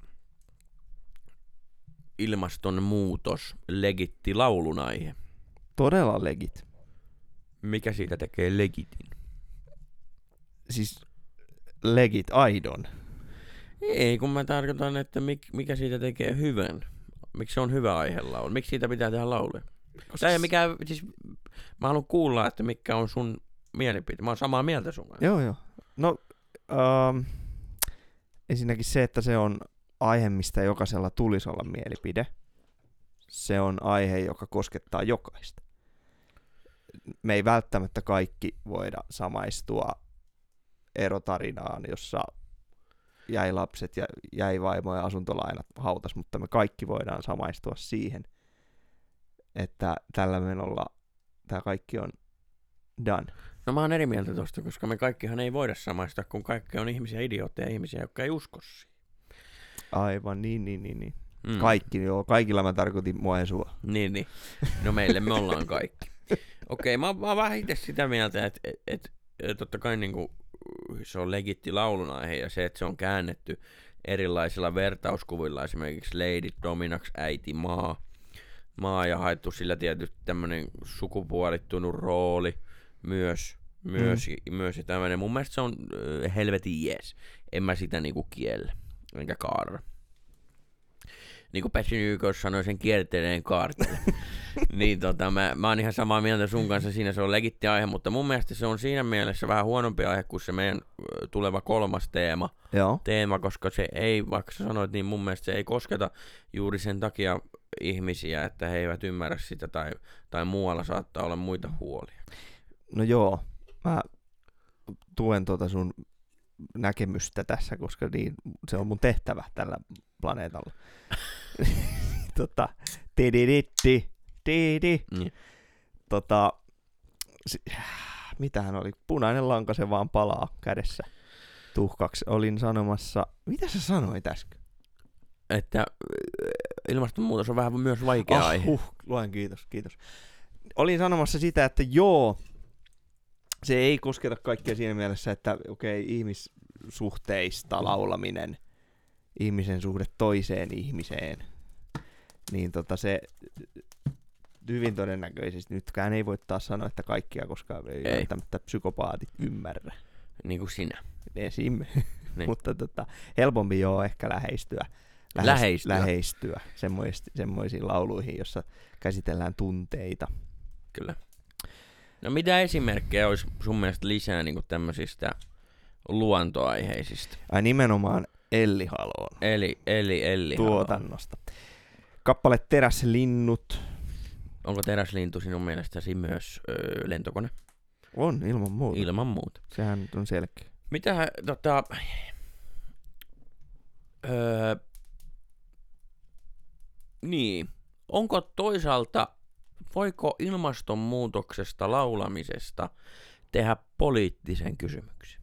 ilmastonmuutos legitti laulun aihe? Todella legit. Mikä siitä tekee legitin? Siis legit, aidon. Ei, kun mä tarkoitan, että mik, mikä siitä tekee hyvän. Miksi se on hyvä aihe laulu? Miksi siitä pitää tehdä lauluja? Tämä ei mikään, siis mä haluan kuulla, että mikä on sun mielipide. Mä oon samaa mieltä sun kanssa. Joo, joo. No, ähm, ensinnäkin se, että se on aihe, mistä jokaisella tulisi olla mielipide. Se on aihe, joka koskettaa jokaista. Me ei välttämättä kaikki voida samaistua erotarinaan, jossa jäi lapset ja jäi vaimo ja asuntolainat hautas, mutta me kaikki voidaan samaistua siihen, että tällä menolla tämä kaikki on done. No mä oon eri mieltä tosta, koska me kaikkihan ei voida samaistaa, kun kaikki on ihmisiä, idiootteja ihmisiä, jotka ei usko siihen. Aivan, niin, niin, niin, niin. Mm. Kaikki, joo. Kaikilla mä tarkoitin mua ja sua. Niin, niin. No meille me ollaan kaikki. Okei, mä, mä oon vähän itse sitä mieltä, että et, et, et, totta kai niinku, se on legitti laulun aihe ja se, että se on käännetty erilaisilla vertauskuvilla, esimerkiksi Lady Dominax, äiti, maa, maa ja haettu sillä tietysti tämmöinen sukupuolittunut rooli myös, myös, mm. myös ja tämmöinen. Mun mielestä se on äh, helvetin jees. En mä sitä niinku kiellä, enkä kaara. Niin kuin Passion YK sanoi sen kierteleen kaartille. niin tota, mä, mä oon ihan samaa mieltä sun kanssa siinä, se on legitti aihe, mutta mun mielestä se on siinä mielessä vähän huonompi aihe kuin se meidän tuleva kolmas teema, Joo. teema, koska se ei, vaikka sä sanoit, niin mun mielestä se ei kosketa juuri sen takia ihmisiä, että he eivät ymmärrä sitä tai, tai muualla saattaa olla muita huolia. No joo. Mä tuen tuota sun näkemystä tässä, koska niin, se on mun tehtävä tällä planeetalla. tota, tididitti, tiidi. Niin. Tota, si- mitähän oli? Punainen lanka se vaan palaa kädessä tuhkaksi. Olin sanomassa, mitä sä sanoit äsken? Että ö, ilmastonmuutos on vähän myös vaikea Ah, aihe. huh, luen kiitos, kiitos. Olin sanomassa sitä, että joo, se ei kosketa kaikkia siinä mielessä, että okei, okay, ihmissuhteista laulaminen, ihmisen suhde toiseen ihmiseen, niin tota se hyvin todennäköisesti, nytkään ei voi taas sanoa, että kaikkia, koska ei, Ei. välttämättä psykopaatit ymmärrä. Niin kuin sinä. Esim. Niin. Mutta tota, helpompi joo ehkä lähestyä. Lähestyä. Lähestyä semmois- semmoisiin lauluihin, jossa käsitellään tunteita. Kyllä. No mitä esimerkkejä olisi sun mielestä lisää niin tämmöisistä luontoaiheisista? Ai nimenomaan Elli Haloon Eli, eli, eli. tuotannosta. Kappale Teräslinnut Onko teräslintu sinun mielestäsi myös öö, lentokone? on ilman muuta. Ilman muuta. Sehän on selkeä. Mitä tota... Öö, niin. Onko toisaalta, voiko ilmastonmuutoksesta laulamisesta tehdä poliittisen kysymyksen?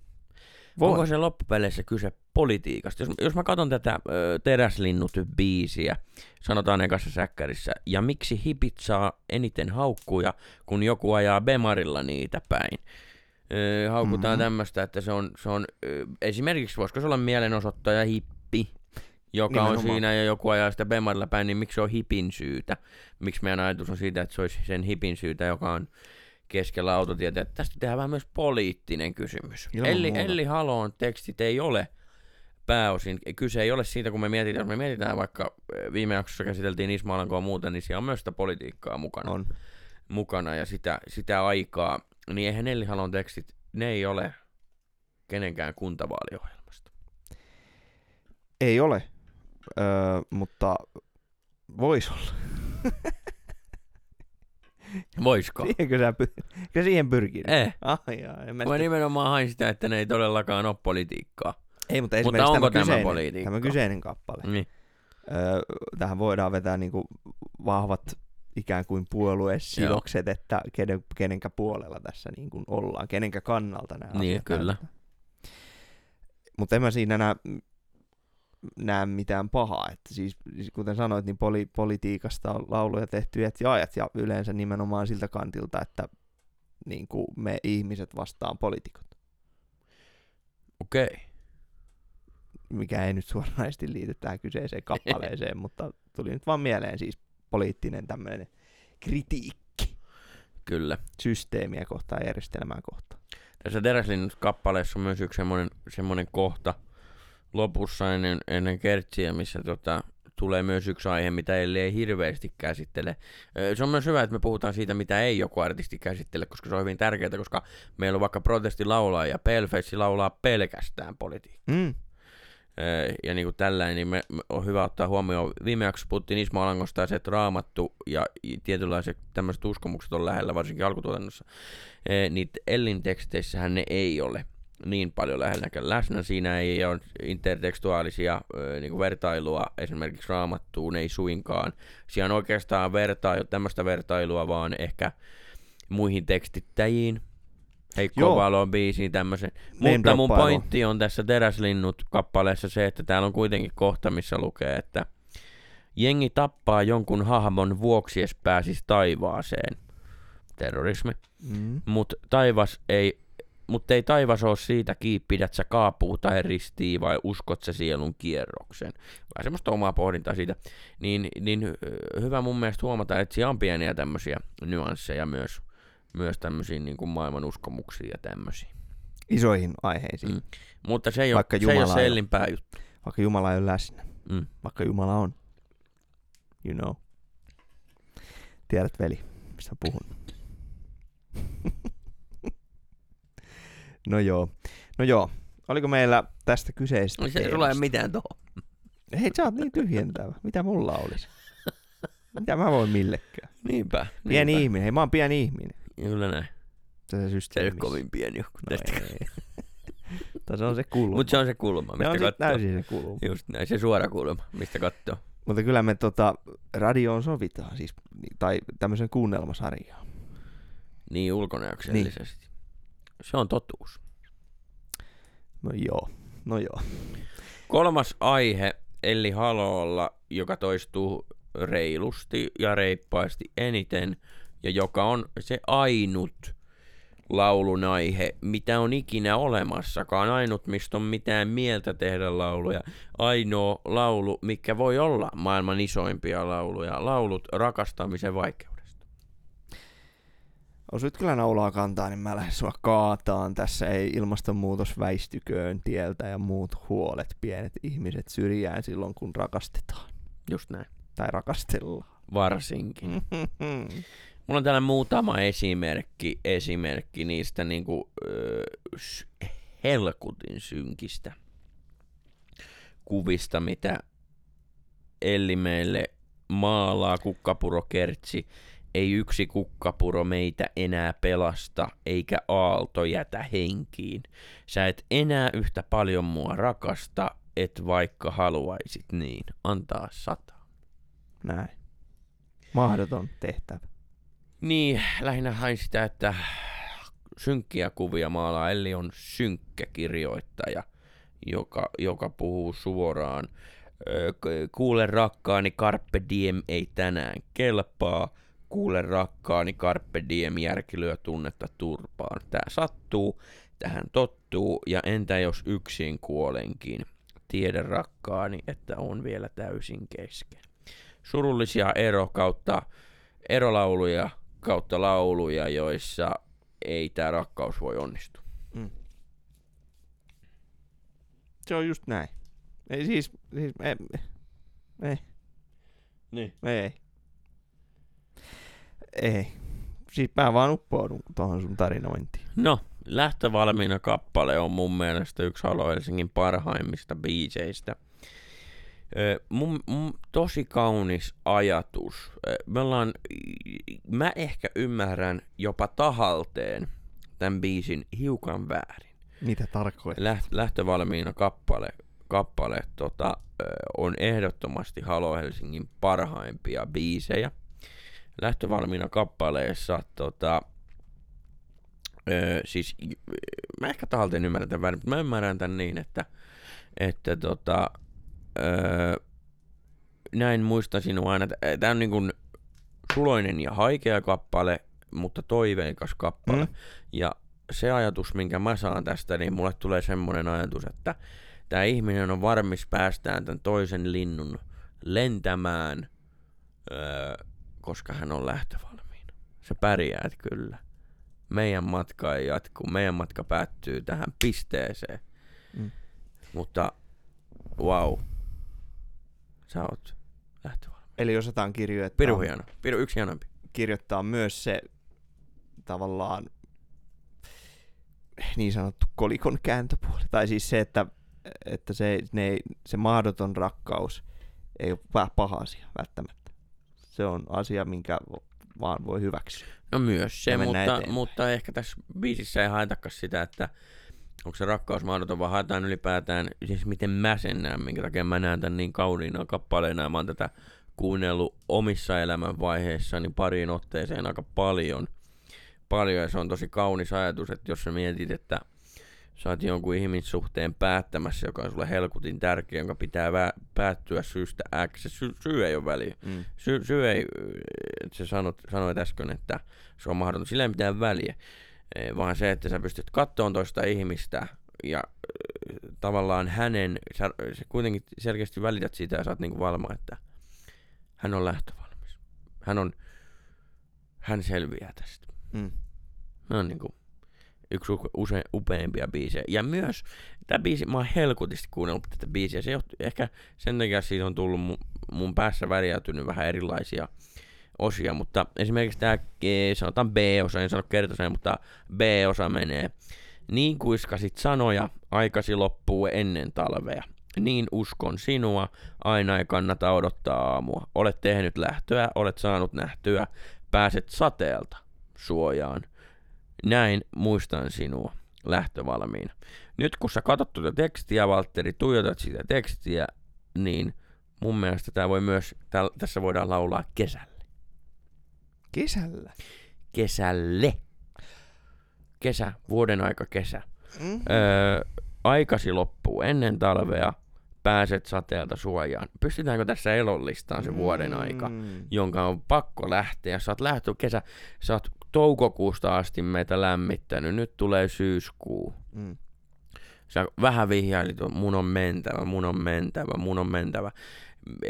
Voi. Onko se loppupeleissä kyse politiikasta? Jos, jos mä katson tätä ö, Teräslinnut-biisiä, sanotaan ekassa säkkärissä, ja miksi hipit saa eniten haukkuja, kun joku ajaa Bemarilla niitä päin? Ö, haukutaan Mhm. mm-hmm. tämmöistä, että se on, se on ö, esimerkiksi, voisiko se olla mielenosoittaja hippi, joka on Nimenomaan. siinä ja joku ajaa sitä Bemarilla päin, niin miksi se on hipin syytä? Miksi meidän ajatus on siitä, että se olisi sen hipin syytä, joka on keskellä autotietä. Tästä tehdään vähän myös poliittinen kysymys. Ilman Elli, muuta. Elli Haloon tekstit ei ole pääosin, kyse ei ole siitä, kun me mietitään, me mietitään vaikka eh, viime jaksossa käsiteltiin Ismo Alankoa ja muuta, niin siellä on myös sitä politiikkaa mukana, On. mukana ja sitä, sitä aikaa, niin eihän Elli Halon tekstit, ne ei ole kenenkään kuntavaaliohjelmasta. Ei ole, öö, mutta voisi olla. Voisko? Siihenkö sä py- siihen pyrkinyt? Eh. Ah, jaa, en mä Mä sitä- nimenomaan hain sitä, että ne ei todellakaan ole politiikkaa. Ei, mutta, Mutta esimerkiksi onko tämä kyseinen, politiikkaa? tämä kyseinen kappale. Niin. Öö, tähän voidaan vetää niinku vahvat ikään kuin puoluesidokset, että kenen, kenenkä puolella tässä niin kuin ollaan, kenenkä kannalta nämä Niin, asiat kyllä. Mutta en mä siinä näe, näe mitään pahaa. Että siis, siis kuten sanoit, niin poli, politiikasta on lauluja tehty et ja ajat ja yleensä nimenomaan siltä kantilta, että niin kuin me ihmiset vastaan poliitikot, Okei. Okay. Mikä ei nyt suoranaisesti liity tähän kyseiseen kappaleeseen, mutta tuli nyt vaan mieleen siis poliittinen tämmöinen kritiikki Kyllä. systeemiä kohtaan järjestelmää kohtaan. Tässä Teräslin kappaleessa on myös yksi semmoinen, semmoinen kohta lopussa ennen, ennen kertsiä, missä tota, tulee myös yksi aihe, mitä Elli ei hirveästi käsittele. Se on myös hyvä, että me puhutaan siitä, mitä ei joku artisti käsittele, koska se on hyvin tärkeää, koska meillä on vaikka protesti laulaa ja Paleface laulaa pelkästään politiikkaa. Mm. Ö, Ja niin kuin tällainen, niin me, me on hyvä ottaa huomioon. Viime jaksossa puhuttiin Ismo Alangosta ja se, että raamattu ja tietynlaiset tämmöiset uskomukset on lähellä, varsinkin alkutuotannossa. Ö, Niitä Ellin teksteissähän ne ei ole niin paljon lähelläkään läsnä. Siinä ei ole intertekstuaalisia ö, niin kuin vertailua esimerkiksi raamattuun, ei suinkaan. Siinä on oikeastaan vertailu, tämmöistä vertailua vaan ehkä muihin tekstittäjiin. Heikko Joo. valo biisiin tämmöisen. Mutta mun pointti on tässä Teräslinnut kappaleessa se, että täällä on kuitenkin kohta, missä lukee, että jengi tappaa jonkun hahmon vuoksi, jos pääsisi taivaaseen. Terrorismi. Mm. Mut taivas ei, mut ei taivas ole siitä kiinni, pidät sä kaapuu tai ristii vai uskot sä sielun kierroksen. Vähän semmoista omaa pohdintaa siitä. Niin, niin hyvä mun mielestä huomata, että siellä on pieniä tämmöisiä nyansseja myös, myös tämmöisiin niin kuin maailman uskomuksiin ja tämmöisiin. Isoihin aiheisiin, Mm. Mutta se ei Vaikka ole, se, ei ole Jumala se ei Ellin pääjuttu. vaikka Jumala ei ole läsnä, Mm. vaikka Jumala on. You know. Tiedät veli, mistä puhun. no joo, no joo. Oliko meillä tästä kyseisestä No Se, ei ole mitään tohon. Hei, sä oot niin tyhjentävä. Mitä mulla olisi? Mitä mä voin millekään? Niinpä. Pieni niinpä. ihminen. Hei, mä oon pieni ihminen. Kyllä näin. Se, se Se ei systeemi. ole kovin pieni joku No tästä. se on se kulma. Mutta se on se kulma, se mistä on sit katsoo. täysin se kulma. Just näin, se suora kulma, mistä katsoo. Mutta kyllä me tota, radioon sovitaan, siis, tai tämmöisen kuunnelmasarjaan. Niin ulkonäöksellisesti. Se on totuus. No joo, no joo. Kolmas aihe Elli Halolla, joka toistuu reilusti ja reippaasti eniten, ja joka on se ainut laulun aihe, mitä on ikinä olemassakaan, ainut mistä on mitään mieltä tehdä lauluja, ainoa laulu, mikä voi olla maailman isoimpia lauluja, laulut rakastamisen vaikeudesta. Osut kyllä naulaa kantaa, niin mä lähden sua kaataan. Tässä ei ilmastonmuutos väistyköön tieltä ja muut huolet pienet ihmiset syrjään silloin, kun rakastetaan. Just näin. Tai rakastellaan. Varsinkin. Mulla on täällä muutama esimerkki, esimerkki niistä niinku, öö, s- helkutin synkistä kuvista, mitä Elli meille maalaa kukkapuro kertsi. Ei yksi kukkapuro meitä enää pelasta, eikä aalto jätä henkiin. Sä et enää yhtä paljon mua rakasta, et vaikka haluaisit niin. Antaa sata. Näin. Mahdoton tehtävä. Niin, lähinnä hain sitä, että synkkiä kuvia maalaa. Elli on synkkä kirjoittaja, joka, joka puhuu suoraan. Kuule rakkaani, Carpe Diem ei tänään kelpaa. Kuule rakkaani, Carpe Diem järki lyö tunnetta turpaan. Tää sattuu, tähän tottuu, ja entä jos yksin kuolenkin? Tiedä rakkaani, että on vielä täysin kesken. Surullisia ero kautta erolauluja kautta lauluja, joissa ei tämä rakkaus voi onnistua. Mm. Se on just näin. Ei siis, siis ei, ei, Niin. ei. Ei. Siis mä vaan uppoudun tuohon sun tarinointiin. No, lähtövalmiina kappale on mun mielestä yksi Halo Helsingin parhaimmista biiseistä. Mun, mun tosi kaunis ajatus. Me ollaan, mä ehkä ymmärrän jopa tahalteen tämän biisin hiukan väärin. Mitä tarkoittaa? Läht, lähtövalmiina kappale, kappale tota, on ehdottomasti Halo Helsingin parhaimpia biisejä. Lähtövalmiina kappaleessa tota, ö, siis mä ehkä tahalteen ymmärrän tämän väärin, mutta mä ymmärrän tämän niin, että, että tota, öö, näin muistan sinua aina. Tämä on niin kuin suloinen ja haikea kappale, mutta toiveikas kappale. Mm. Ja se ajatus, minkä mä saan tästä, niin mulle tulee semmoinen ajatus, että tämä ihminen on varmis päästään tämän toisen linnun lentämään, öö, koska hän on lähtövalmiina. Se pärjää kyllä. Meidän matka ei jatku, meidän matka päättyy tähän pisteeseen. Mm. Mutta wow, sä oot lähtövalmiina. Eli osataan kirjoittaa, Piru hieno, piru yksi hienompi. kirjoittaa myös se tavallaan niin sanottu kolikon kääntöpuoli. Tai siis se, että, että se, ne, se mahdoton rakkaus ei ole pa- paha asia välttämättä. Se on asia, minkä vaan voi hyväksyä. No myös se, mutta, eteenpäin. mutta ehkä tässä biisissä ei haetakaan sitä, että onko se rakkaus mahdoton, vaan haetaan ylipäätään, siis miten mä sen näen, minkä takia mä näen tämän niin kauniina kappaleena, ja mä oon tätä kuunnellut omissa elämänvaiheissani pariin otteeseen aika paljon. Paljon, ja se on tosi kaunis ajatus, että jos sä mietit, että sä oot jonkun ihmissuhteen päättämässä, joka on sulle helkutin tärkeä, jonka pitää vä- päättyä syystä X, se sy- syy ei ole väliä. Mm. Sy- syy ei, että sä sanot, sanoit äsken, että se on mahdoton, sillä ei mitään väliä, vaan se, että sä pystyt kattoon toista ihmistä ja eh, tavallaan hänen, sä, sä kuitenkin selkeästi välität siitä ja sä oot niinku valma, että hän on lähtövalmis. Hän on, hän selviää tästä. Mm. Ne on niinku yksi u- use, upeimpia biisejä. Ja myös tämä biisi, mä oon helkutisti kuunnellut tätä biisiä. Se johtuu, ehkä sen takia siitä on tullut mun, mun päässä värjäytynyt vähän erilaisia osia, mutta esimerkiksi tämä, sanotaan B-osa, en sano kertoisen, mutta B-osa menee. Niin kuiskasit sanoja, aikasi loppuu ennen talvea. Niin uskon sinua, aina ei kannata odottaa aamua. Olet tehnyt lähtöä, olet saanut nähtyä, pääset sateelta suojaan. Näin muistan sinua lähtövalmiina. Nyt kun sä katsot tuota tekstiä, Valtteri, tuijotat sitä tekstiä, niin mun mielestä tää voi myös, tässä voidaan laulaa kesälle. Kesällä. Kesälle. Kesä, vuoden aika kesä. Mm. Öö, aikasi loppuu ennen talvea, pääset sateelta suojaan. Pystytäänkö tässä elollistaan se vuoden aika? Mm. jonka on pakko lähteä. Sä oot lähtö kesä, sä oot toukokuusta asti meitä lämmittänyt, nyt tulee syyskuu. Mm. Sä vähän vihjailit, mun on mentävä, mun on mentävä, mun on mentävä.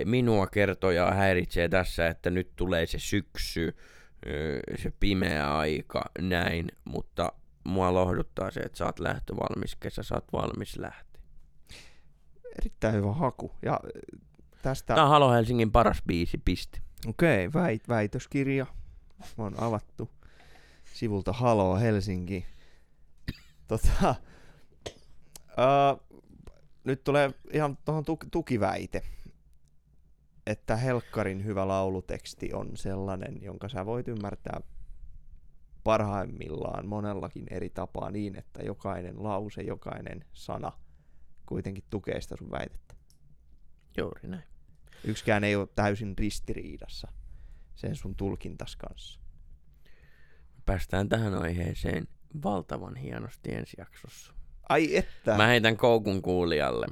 Minua kertoja häiritsee tässä, että nyt tulee se syksy, se pimeä aika, näin, mutta mua lohduttaa se, että sä oot lähtövalmis kesä, sä oot valmis lähteä. Erittäin hyvä haku. Ja tästä... Tää on Halo Helsingin paras biisi, pisti. Okei, väit, väitöskirja on avattu sivulta Halo Helsinki. Tota, uh, nyt tulee ihan tuohon tuk- tukiväite, että Helkkarin hyvä lauluteksti on sellainen, jonka sä voit ymmärtää parhaimmillaan monellakin eri tapaa niin, että jokainen lause, jokainen sana kuitenkin tukee sitä sun väitettä. Juuri näin. Yksikään ei ole täysin ristiriidassa sen sun tulkintas kanssa. Päästään tähän aiheeseen valtavan hienosti ensi jaksossa. Ai että! Mä heitän koukun kuulijalle,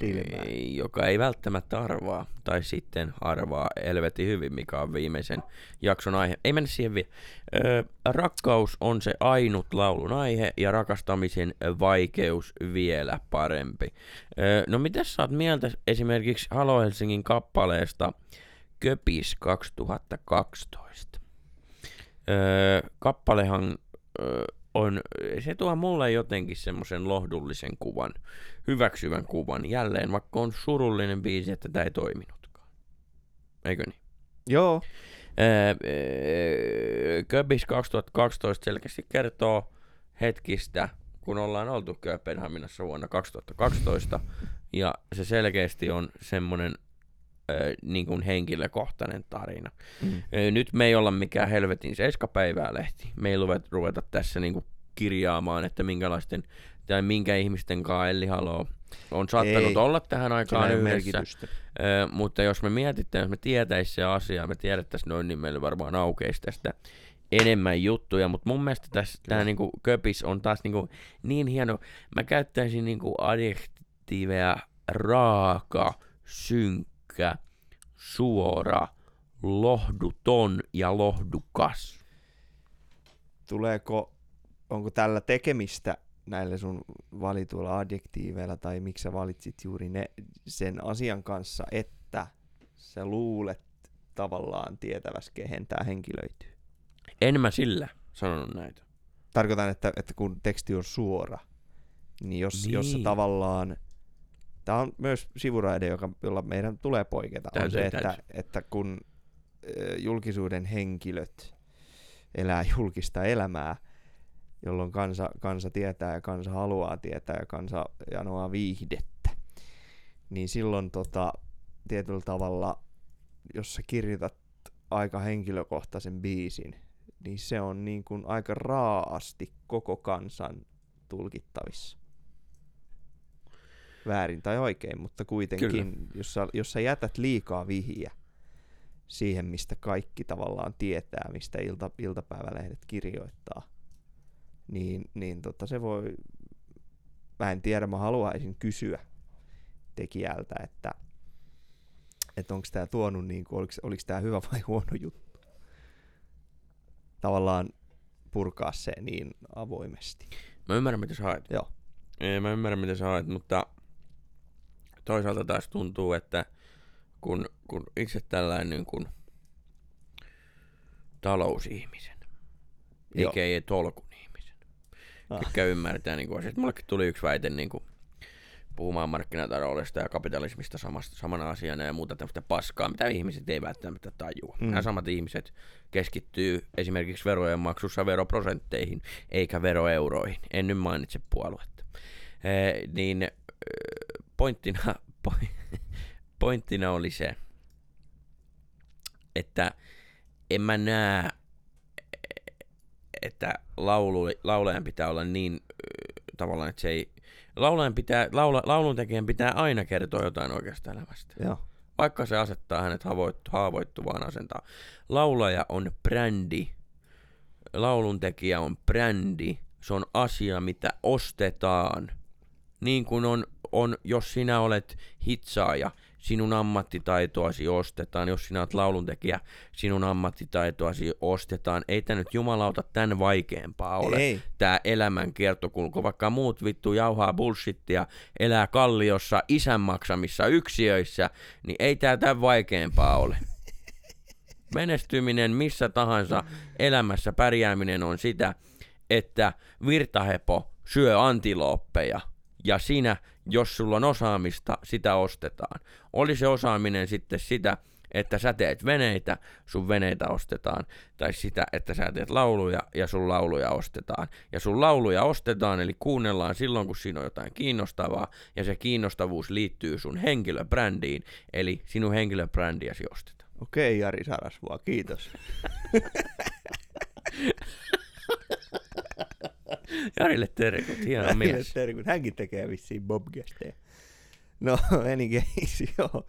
Silmään. joka ei välttämättä arvaa, tai sitten arvaa helvetin hyvin, mikä on viimeisen jakson aihe. Ei mennä siihen vielä. Öö, rakkaus on se ainut laulun aihe, ja rakastamisen vaikeus vielä parempi. Öö, no mitä sä oot mieltä esimerkiksi Halo Helsingin kappaleesta Köpis 2012? Öö, kappalehan öö, on, se tuo mulle jotenkin semmoisen lohdullisen kuvan, hyväksyvän kuvan. Jälleen, vaikka on surullinen biisi, että tämä ei toiminutkaan. Eikö niin? Joo, Köbis 2012 selkeästi kertoo hetkistä kun ollaan oltu Kööpenhaminassa vuonna 2012, ja se selkeästi on semmoinen niin kuin henkilökohtainen tarina. Mm. Nyt me ei olla mikään helvetin seiskapäivää lehti. Me ei ruveta, ruveta tässä niin kuin kirjaamaan, että minkälaisten tai minkä ihmisten kanssa Elli Halo on saattanut Ei. olla tähän aikaan yhdessä. merkitystä. Ö, mutta jos me mietitään, jos me tietäisiin se asia, me tiedettäisiin noin, niin meillä varmaan aukeisi tästä enemmän juttuja, mutta mun mielestä tässä tämä niinku köpis on taas niinku niin hieno. Mä käyttäisin niinku adjektiiveja raaka, synkkä, suora, lohduton ja lohdukas. Tuleeko, onko tällä tekemistä näillä sun valituilla adjektiiveilla, tai miksi sä valitsit juuri ne, sen asian kanssa, että sä luulet tavallaan tietäväs, kehen tämä henkilöityy? En mä sillä sanonut näitä. Tarkoitan, että, että kun teksti on suora, niin jos, niin. jos sä Niin. tavallaan... Tämä on myös sivuraide, joka, jolla meidän tulee poiketa. on Täytyy, se, että, että kun julkisuuden henkilöt elää julkista elämää, jolloin kansa, kansa tietää ja kansa haluaa tietää ja kansa janoaa viihdettä, niin silloin tota, tietyllä tavalla, jos sä kirjoitat aika henkilökohtaisen biisin, niin se on niin kuin aika raasti koko kansan tulkittavissa. Väärin tai oikein, mutta kuitenkin, jos sä, jos sä jätät liikaa vihiä siihen, mistä kaikki tavallaan tietää, mistä ilta, iltapäivälehdet kirjoittaa, niin, niin tota, se voi, mä en tiedä, mä haluaisin kysyä tekijältä, että, että onko tämä tuonut, niin kuin, oliko, oliko tämä hyvä vai huono juttu. Tavallaan purkaa se niin avoimesti. Mä ymmärrän, mitä sä haet. Joo. Ei, mä ymmärrän, mitä sä haet, mutta toisaalta taas tuntuu, että kun, kun itse tällainen niin kuin talousihmisen, Joo. eikä ei tolkun ihmisen, Ah. ketkä ymmärtää niin kuin asiat. Mullekin tuli yksi väite niin kuin, puhumaan markkinataloudesta ja kapitalismista samasta, samana asiana ja muuta tämmöistä paskaa, mitä ihmiset ei välttämättä tajua. Mm. Nämä samat ihmiset keskittyy esimerkiksi verojen maksussa veroprosentteihin eikä veroeuroihin. En nyt mainitse puoluetta. Eh, niin pointtina, poi- pointtina oli se, että en mä näe, että laulu, laulajan pitää olla niin tavallaan, että se ei... Laulajan pitää, laula, lauluntekijän pitää aina kertoa jotain oikeasta elämästä. Joo. Vaikka se asettaa hänet haavoittu, haavoittuvaan asentaan. Laulaja on brändi. Lauluntekijä on brändi. Se on asia, mitä ostetaan. Niin kuin on, on, jos sinä olet hitsaaja, sinun ammattitaitoasi ostetaan. Jos sinä olet lauluntekijä, sinun ammattitaitoasi ostetaan. Ei tämä nyt jumalauta tämän vaikeampaa ole Ei. tää elämän kiertokulku, vaikka muut vittu jauhaa bullshittia, elää kalliossa isän maksamissa yksiöissä, niin ei tää tämän vaikeampaa ole. Menestyminen missä tahansa elämässä pärjääminen on sitä, että virtahepo syö antilooppeja ja sinä, jos sulla on osaamista, sitä ostetaan. Oli se osaaminen sitten sitä, että sä teet veneitä, sun veneitä ostetaan, tai sitä, että sä teet lauluja ja sun lauluja ostetaan. Ja sun lauluja ostetaan, eli kuunnellaan silloin, kun siinä on jotain kiinnostavaa, ja se kiinnostavuus liittyy sun henkilöbrändiin, eli sinun henkilöbrändiäsi ostetaan. Okei, Jari Sarasvuo, kiitos. Jarille terkut, hieno mies. Terkut. Hänkin tekee vissiin bobgesteja. No, any case, joo.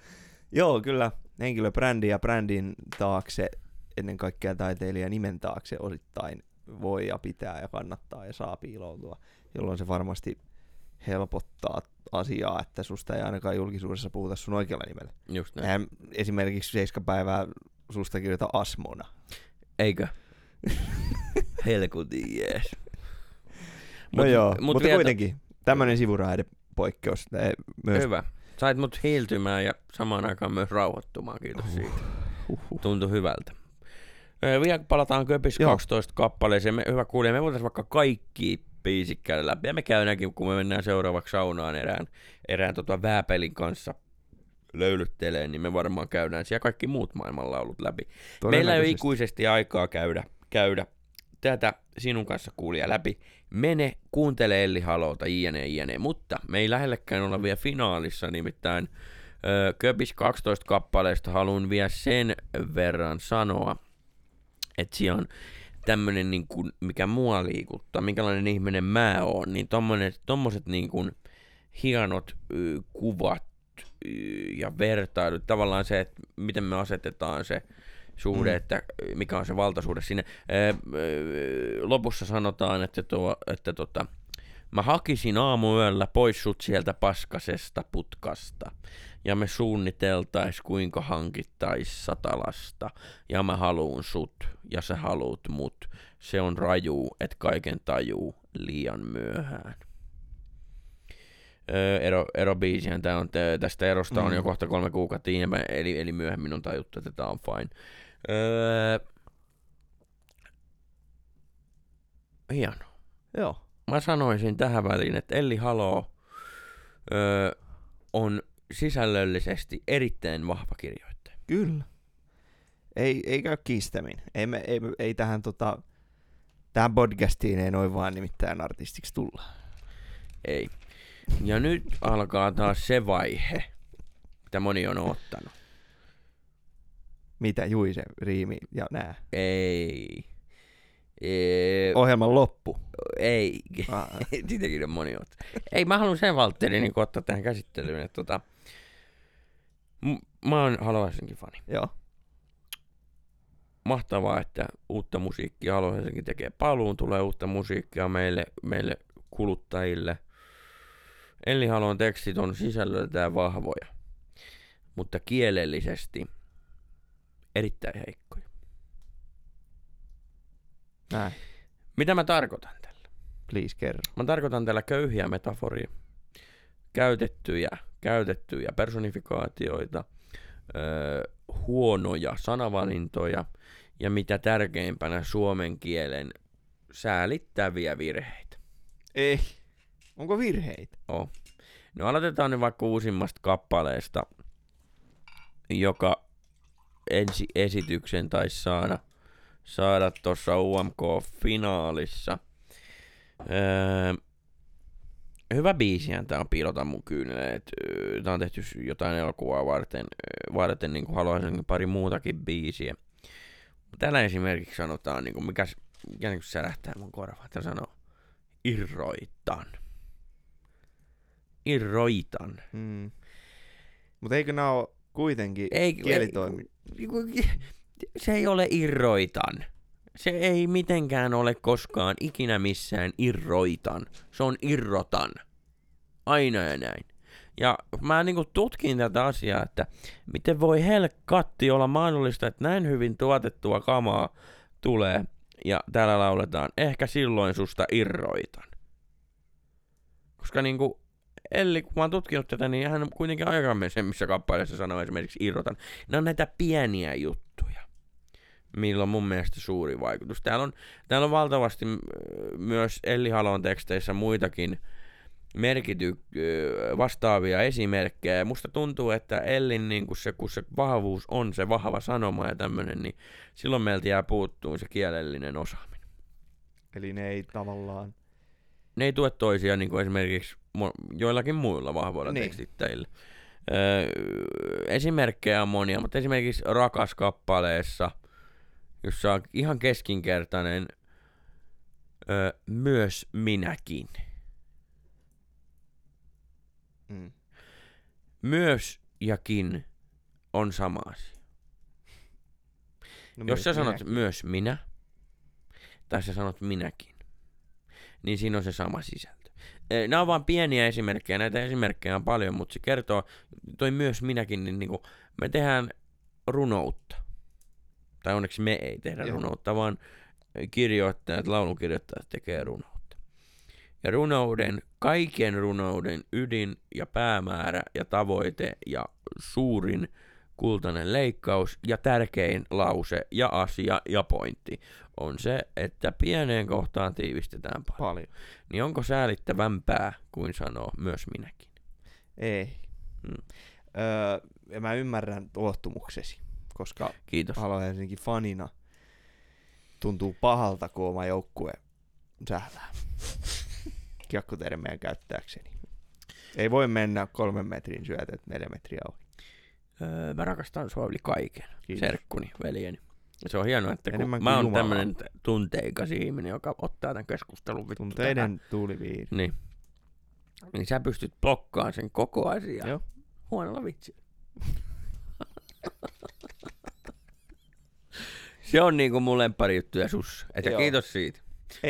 Joo, kyllä henkilöbrändi ja brändin taakse, ennen kaikkea taiteilijan nimen taakse osittain voi ja pitää ja kannattaa ja saa piiloutua, jolloin se varmasti helpottaa asiaa, että susta ei ainakaan julkisuudessa puhuta sun oikealla nimellä. Just näin. Eihän esimerkiksi seiskapäivää susta kirjoita Asmona. Eikö? Helkutin jees. No Mut- joo, mut mutta vielä- kuitenkin tämmöinen sivuraide poikkeus. Myös Hyvä. Sait mut hiiltymään ja samaan aikaan myös rauhoittumaan, kiitos siitä. Huhhuh. Tuntui hyvältä. Vielä palataan Köpis Joo. 12 kappaleeseen. Me, hyvä kuulija, me voitaisiin vaikka kaikki biisit käydä läpi. Ja me käydäänkin, kun me mennään seuraavaksi saunaan erään, erään tota vääpelin kanssa löylytteleen, niin me varmaan käydään siellä kaikki muut maailmanlaulut läpi. Meillä ei ole ikuisesti aikaa käydä, käydä tätä sinun kanssa kuulija läpi, mene, kuuntele Elli Halolta, jne, jne. Mutta me ei lähellekään olla vielä finaalissa, nimittäin ö, Köpis 12 kappaleesta haluan vielä sen verran sanoa, että siellä on tämmönen, niin kuin, mikä mua liikuttaa, minkälainen ihminen mä oon, niin tommoset niin kuin, hienot ö, kuvat ö, ja vertailut, tavallaan se, että miten me asetetaan se suhde, mm. että mikä on se valtasuhde sinne. Lopussa sanotaan, että, tuo, että tota, mä hakisin aamuyöllä pois sut sieltä paskasesta putkasta ja me suunniteltais kuinka hankittais satalasta ja mä haluun sut ja sä haluut mut. Se on raju, et kaiken tajuu liian myöhään. Ero, ero biisihän tää on, tästä erosta mm. on jo kohta kolme kuukautta, eli, eli myöhemmin on tajuttu, että tää on fine. Öö, hieno. Joo. Mä sanoisin tähän väliin, että Elli Halo öö, on sisällöllisesti erittäin vahva kirjoittaja. Kyllä. Ei, ei käy kiistämin. Ei, me, ei, ei tähän, tota, tähän podcastiin ei noin vaan nimittäin artistiksi tulla. Ei. Ja nyt alkaa taas se vaihe, mitä moni on ottanut. Mitä, Juise, Riimi ja nää? Ei. Ee, Ohjelman loppu. Ei, ah. sitäkin on moni ottanut. Ei, mä haluan sen Valtteri niin ottaa tähän käsittelyyn, että tota, M- mä oon Halo Helsinki fani. Joo. Mahtavaa, että uutta musiikkia Halo Helsinki tekee paluun, tulee uutta musiikkia meille, meille kuluttajille. Elli Halon tekstit on sisällöltään vahvoja, mutta kielellisesti erittäin heikkoja. Näin. Mitä mä tarkoitan tällä? Please kerro. Mä tarkoitan tällä köyhiä metaforia, käytettyjä käytettyjä personifikaatioita, öö, huonoja sanavalintoja ja mitä tärkeimpänä suomen kielen säälittäviä virheitä. Ei. Onko virheitä? On. No aloitetaan nyt vaikka uusimmasta kappaleesta, joka ensi esityksen taisi saada saada tuossa UMK-finaalissa. Öö, hyvä biisihän tää on Piilota mun kyyneleet. Tää on tehty jotain elokuvaa varten, varten niin kuin haluaisin pari muutakin biisiä. Täällä esimerkiksi sanotaan, niin kuin mikä, mikä niin kuin särähtää mun korvaan. Täällä sanoo, irroitan. Irroitan. Hmm. Mutta eikö nää ole kuitenkin ei, kielitoimi? Ei, se ei ole irroitan se ei mitenkään ole koskaan ikinä missään irroitan. Se on irrotan. Aina ja näin. Ja mä niinku tutkin tätä asiaa, että miten voi helkatti olla mahdollista, että näin hyvin tuotettua kamaa tulee ja täällä lauletaan, ehkä silloin susta irroitan. Koska niinku, Elli, kun mä oon tutkinut tätä, niin hän kuitenkin missä kappaleessa sanoo esimerkiksi irrotan. Ne on näitä pieniä juttuja millä on mun mielestä suuri vaikutus. Täällä on, täällä on valtavasti myös Elli Halon teksteissä muitakin merkity, vastaavia esimerkkejä. Ja musta tuntuu, että Ellin, niin kun se, kun se vahvuus on se vahva sanoma ja tämmöinen, niin silloin meiltä jää puuttuun se kielellinen osaaminen. Eli ne ei tavallaan... Ne ei tue toisia niin kuin esimerkiksi joillakin muilla vahvoilla niin. tekstittäjillä. Öö, esimerkkejä on monia, mutta esimerkiksi Rakas kappaleessa – jossa on ihan keskinkertainen ö, myös minäkin. Mm. Myös jakin on sama asia. No Jos sä sanot minäkin. myös minä, tai sä sanot minäkin, niin siinä on se sama sisältö. Nämä on vain pieniä esimerkkejä, näitä esimerkkejä on paljon, mutta se kertoo, toi myös minäkin, niin, niin kuin, me tehdään runoutta tai onneksi me ei tehdä Joo. runoutta, vaan kirjoittajat, laulukirjoittajat tekee runoutta. Ja runouden, kaiken runouden ydin ja päämäärä ja tavoite ja suurin kultainen leikkaus ja tärkein lause ja asia ja pointti on se, että pieneen kohtaan tiivistetään paljon. paljon. Niin onko säälittävämpää kuin sanoo myös minäkin? Ei. Hmm. Öö, mä ymmärrän tuottumuksesi koska Kiitos. Halo Helsinki fanina tuntuu pahalta, kun oma joukkue sählää. Kiekkotermeen käyttääkseni. Ei voi mennä kolmen metrin syötöt neljä metriä ohi. Öö, mä rakastan sua yli kaiken. Kiitos. Serkkuni, veljeni. Ja Se on hienoa, että kun Enemmän mä oon Jumala. tämmönen t- tunteikas ihminen, joka ottaa tämän keskustelun vittu Tunteiden tuuliviiri. Niin. Niin sä pystyt blokkaamaan sen koko asian. Joo. Huonolla vitsi. Se on niinku mun lemppari juttuja sus. Et ja Joo. kiitos siitä.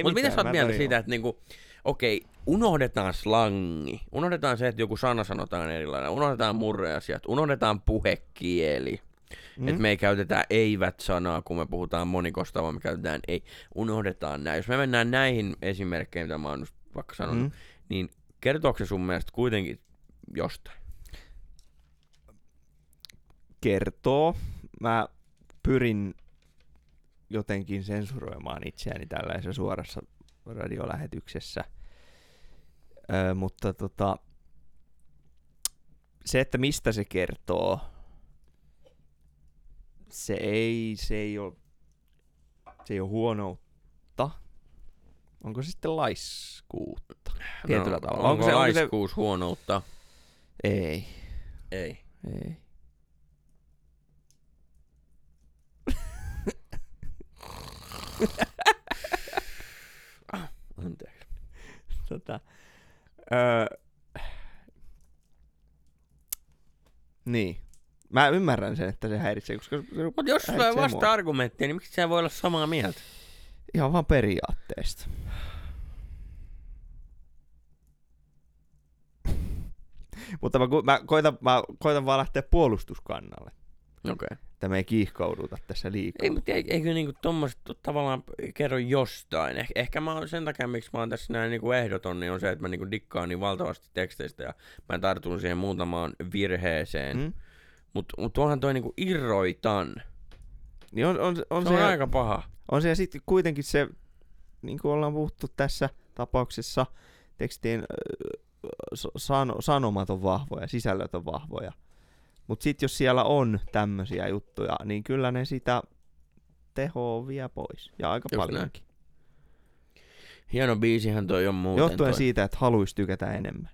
Mutta mitä sä oot mieltä siitä, että niinku, okei, unohdetaan slangi, unohdetaan se, että joku sana sanotaan erilainen, unohdetaan murreasiat, unohdetaan puhekieli, mm. että me ei käytetä eivät-sanaa, kun me puhutaan monikosta, vaan me käytetään ei, unohdetaan näin. Jos me mennään näihin esimerkkeihin, mitä mä oon vaikka sanonut, Mm. niin kertooko se sun mielestä kuitenkin jostain? kertoo. Mä pyrin jotenkin sensuroimaan itseäni tällaisessa suorassa radiolähetyksessä. Öö, mutta tota, se, että mistä se kertoo, se ei, se ei ole, se ei ole huonoutta. Onko se sitten laiskuutta? Tietyllä tavalla. Onko, Onko se, onko se- laiskuus huonoutta? Ei, Ei. ei. Anteeksi. tota, öö, niin. Mä ymmärrän sen, että se häiritsee, koska se Mutta jos sulla ei häiritsee mua. vasta-argumenttia, niin miksi sä voi olla samaa mieltä? Ihan vaan periaatteesta. Mutta mä, mä, koitan, mä koitan vaan lähteä puolustuskannalle, Okei. Okay. että me ei kiihkouduta tässä liikaa. Ei, mutta eikö, eikö niinku tommoset tavallaan kerro jostain? Eh, ehkä mä oon sen takia, miksi mä oon tässä näin niinku ehdoton, niin on se, että mä niinku dikkaan niin valtavasti teksteistä ja mä tartun siihen muutamaan virheeseen. Mm. Mutta mut onhan toi niinku irroitan. Niin on, on, on, Se se, on aika paha. on se ja sitten kuitenkin se, niin kuin ollaan puhuttu tässä tapauksessa, tekstien ö, s- sano, sanomat on vahvoja, sisällöt on vahvoja. Mutta sitten jos siellä on tämmöisiä juttuja, niin kyllä ne sitä tehoa vie pois. Ja aika Just paljonkin. Hieno biisihän toi on muuten. Johtuen toi. siitä, että haluaisi tykätä enemmän.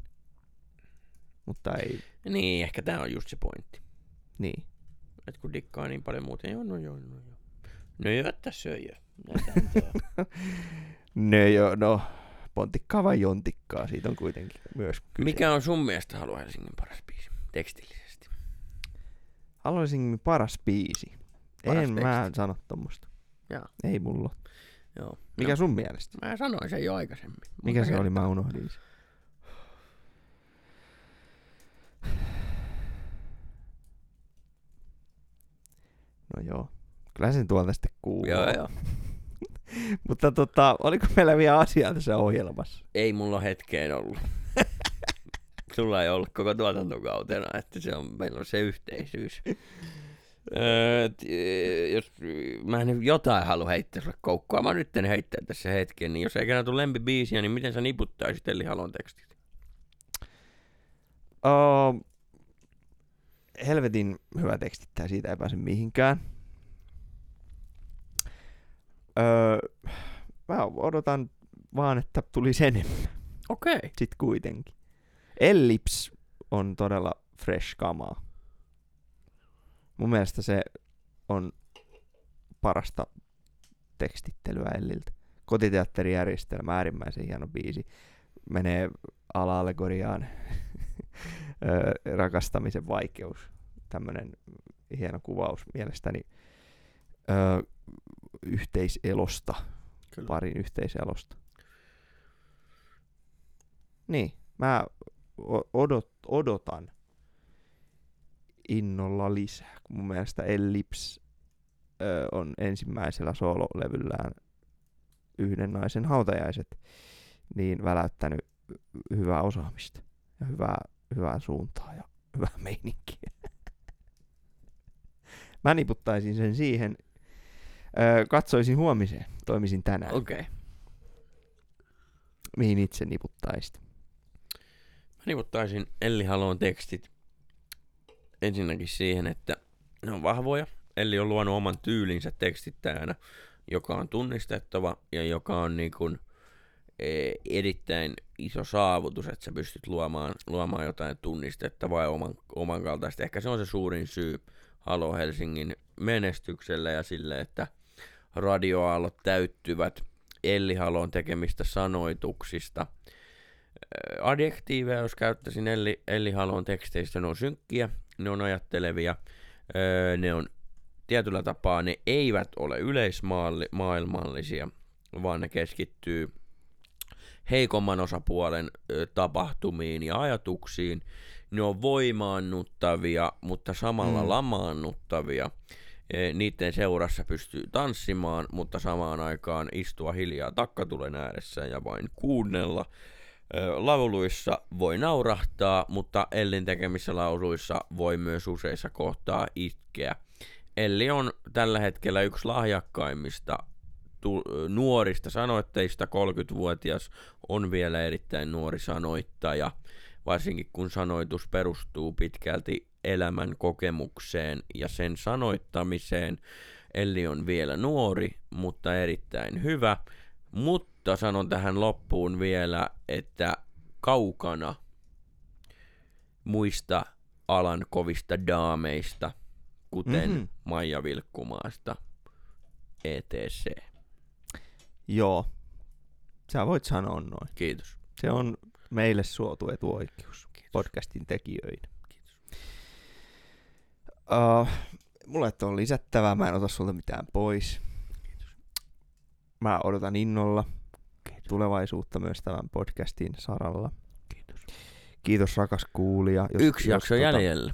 Mutta ei, Niin, ehkä tää on just se pointti. Niin. Et kun dikkaa niin paljon muuten, joo, no joo, no joo. No joo, tässä on jo. Näitä nyt on. Ne jo, no, pontikkaa vai jontikkaa, siitä on kuitenkin myös kyse. Mikä on sun mielestä Halu Helsingin paras biisi? Tekstillisesti. Haluaisin paras biisi. Paras en mä teksti. sano tommosta. Joo. Ei mulla. Joo. Mikä no, sun mielestä? Mä sanoin sen jo aikaisemmin. Mikä se oli? kertaa. Mä unohdin sen. No joo. Kyllä sen tuolta sitten kuuluu. Joo, joo. Mutta tota, oliko meillä vielä asiaa tässä ohjelmassa? Ei mulla hetkeen ollut. Sulla ei ollut koko tuotantokautena, että se on, meillä on se yhteisyys. Öö, t- jos mä en jotain halua heittää sulle koukkua, mä nyt heittää tässä hetken, niin jos ei kerran tule lempibiisiä, niin miten sä niputtaisit Elli Halon tekstit? Uh, helvetin hyvä tekstittää, siitä ei pääse mihinkään. Öö, mä odotan vaan, että tulisi enemmän Okei. Okay. sit kuitenkin. Ellips on todella fresh kamaa. Mun mielestä se on parasta tekstittelyä Elliltä. Kotiteatterijärjestelmä, äärimmäisen hieno biisi. Menee ala-allegoriaan Ö, rakastamisen vaikeus. Tämmönen hieno kuvaus mielestäni ö, yhteiselosta, Kyllä. parin yhteiselosta. Niin, mä odot, odotan innolla lisää, kun mun mielestä Ellips ö, on ensimmäisellä soololevyllään yhden naisen hautajaiset, niin väläyttänyt hyvää osaamista ja hyvää, hyvää suuntaa ja hyvää meininkiä. Mä niputtaisin sen siihen, ö, katsoisin huomiseen, toimisin tänään, Okei. Okay. mihin itse niputtaisit. Mä niputtaisin Elli Halon tekstit ensinnäkin siihen, että ne on vahvoja. Elli on luonut oman tyylinsä tekstittäjänä joka on tunnistettava ja joka on niin kuin, e, erittäin iso saavutus, että sä pystyt luomaan, luomaan jotain tunnistettavaa ja oman, oman kaltaista. Ehkä se on se suurin syy Halo Helsingin menestykselle ja sille, että radioaallot täyttyvät Elli Halon tekemistä sanoituksista. Adjektiiveja, jos käyttäisin Elli, Elli Halon teksteistä, ne on synkkiä, ne on ajattelevia, ne on tietyllä tapaa, ne eivät ole yleismaailmallisia, vaan ne keskittyy heikomman osapuolen tapahtumiin ja ajatuksiin. Ne on voimaannuttavia, mutta samalla mm. lamaannuttavia. E, niiden seurassa pystyy tanssimaan, mutta samaan aikaan istua hiljaa takkatulen ääressä ja vain kuunnella. E, lauluissa voi naurahtaa, mutta Ellin tekemissä lauluissa voi myös useissa kohtaa itkeä. Elli on tällä hetkellä yksi lahjakkaimmista nuorista sanoitteista. 30-vuotias on vielä erittäin nuori sanoittaja, varsinkin kun sanoitus perustuu pitkälti elämän kokemukseen ja sen sanoittamiseen. Elli on vielä nuori, mutta erittäin hyvä. Mutta sanon tähän loppuun vielä, että kaukana muista alan kovista daameista, kuten mm-hmm. Maija Vilkkumaasta, etc. Joo, sä voit sanoa noin. Kiitos. Se on meille suotu etuoikeus Kiitos. podcastin tekijöitä. Uh, mulle on lisättävää, mä en ota sulta mitään pois. Kiitos. Mä odotan innolla Kiitos. tulevaisuutta myös tämän podcastin saralla. Kiitos. Kiitos rakas kuulija. Jos, Yksi jos jakso tota... jäljellä.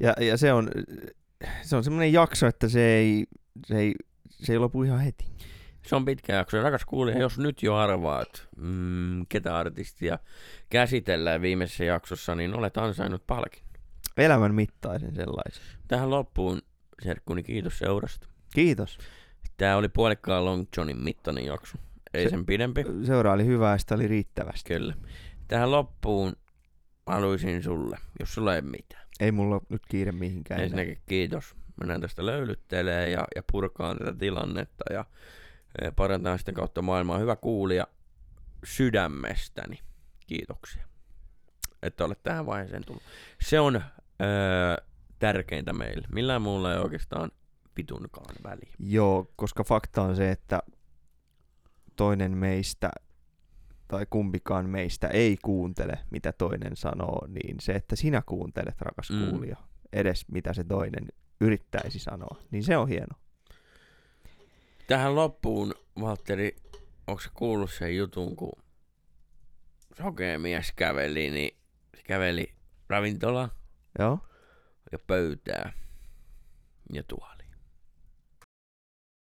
Ja, ja se on, se on semmoinen jakso, että se ei, se ei, se ei lopu ihan heti. Se on pitkä jakso. Ja rakas kuulija, jos nyt jo arvaat, mm, ketä artistia käsitellään viimeisessä jaksossa, niin olet ansainnut palkin. Elämän mittaisen sellaisen. Tähän loppuun, Serkkuni, kiitos seurasta. Kiitos. Tämä oli puolikkaan Long Johnin mittainen jakso. Ei se, sen pidempi. Seura oli hyvä ja sitä oli riittävästi. Kyllä. Tähän loppuun haluaisin sulle, jos sulla ei mitään. Ei mulla nyt kiire mihinkään. Ensinnäkin kiitos. Mennään tästä löylyttelee ja, ja purkaan tätä tilannetta ja, ja parantaa sitä kautta maailmaa. Hyvä kuulija sydämestäni. Kiitoksia, että olet tähän vaiheeseen tullut. Se on öö, tärkeintä meille. Millään muulla ei oikeastaan pitunkaan väliä. Joo, koska fakta on se, että toinen meistä tai kumpikaan meistä ei kuuntele, mitä toinen sanoo, niin se, että sinä kuuntelet, rakas mm. kuulija, edes mitä se toinen yrittäisi sanoa, niin se on hieno. Tähän loppuun, Valtteri, onko se kuullut sen jutun, kun sokeamies käveli, niin se käveli ravintola Joo. ja pöytää ja tuolle.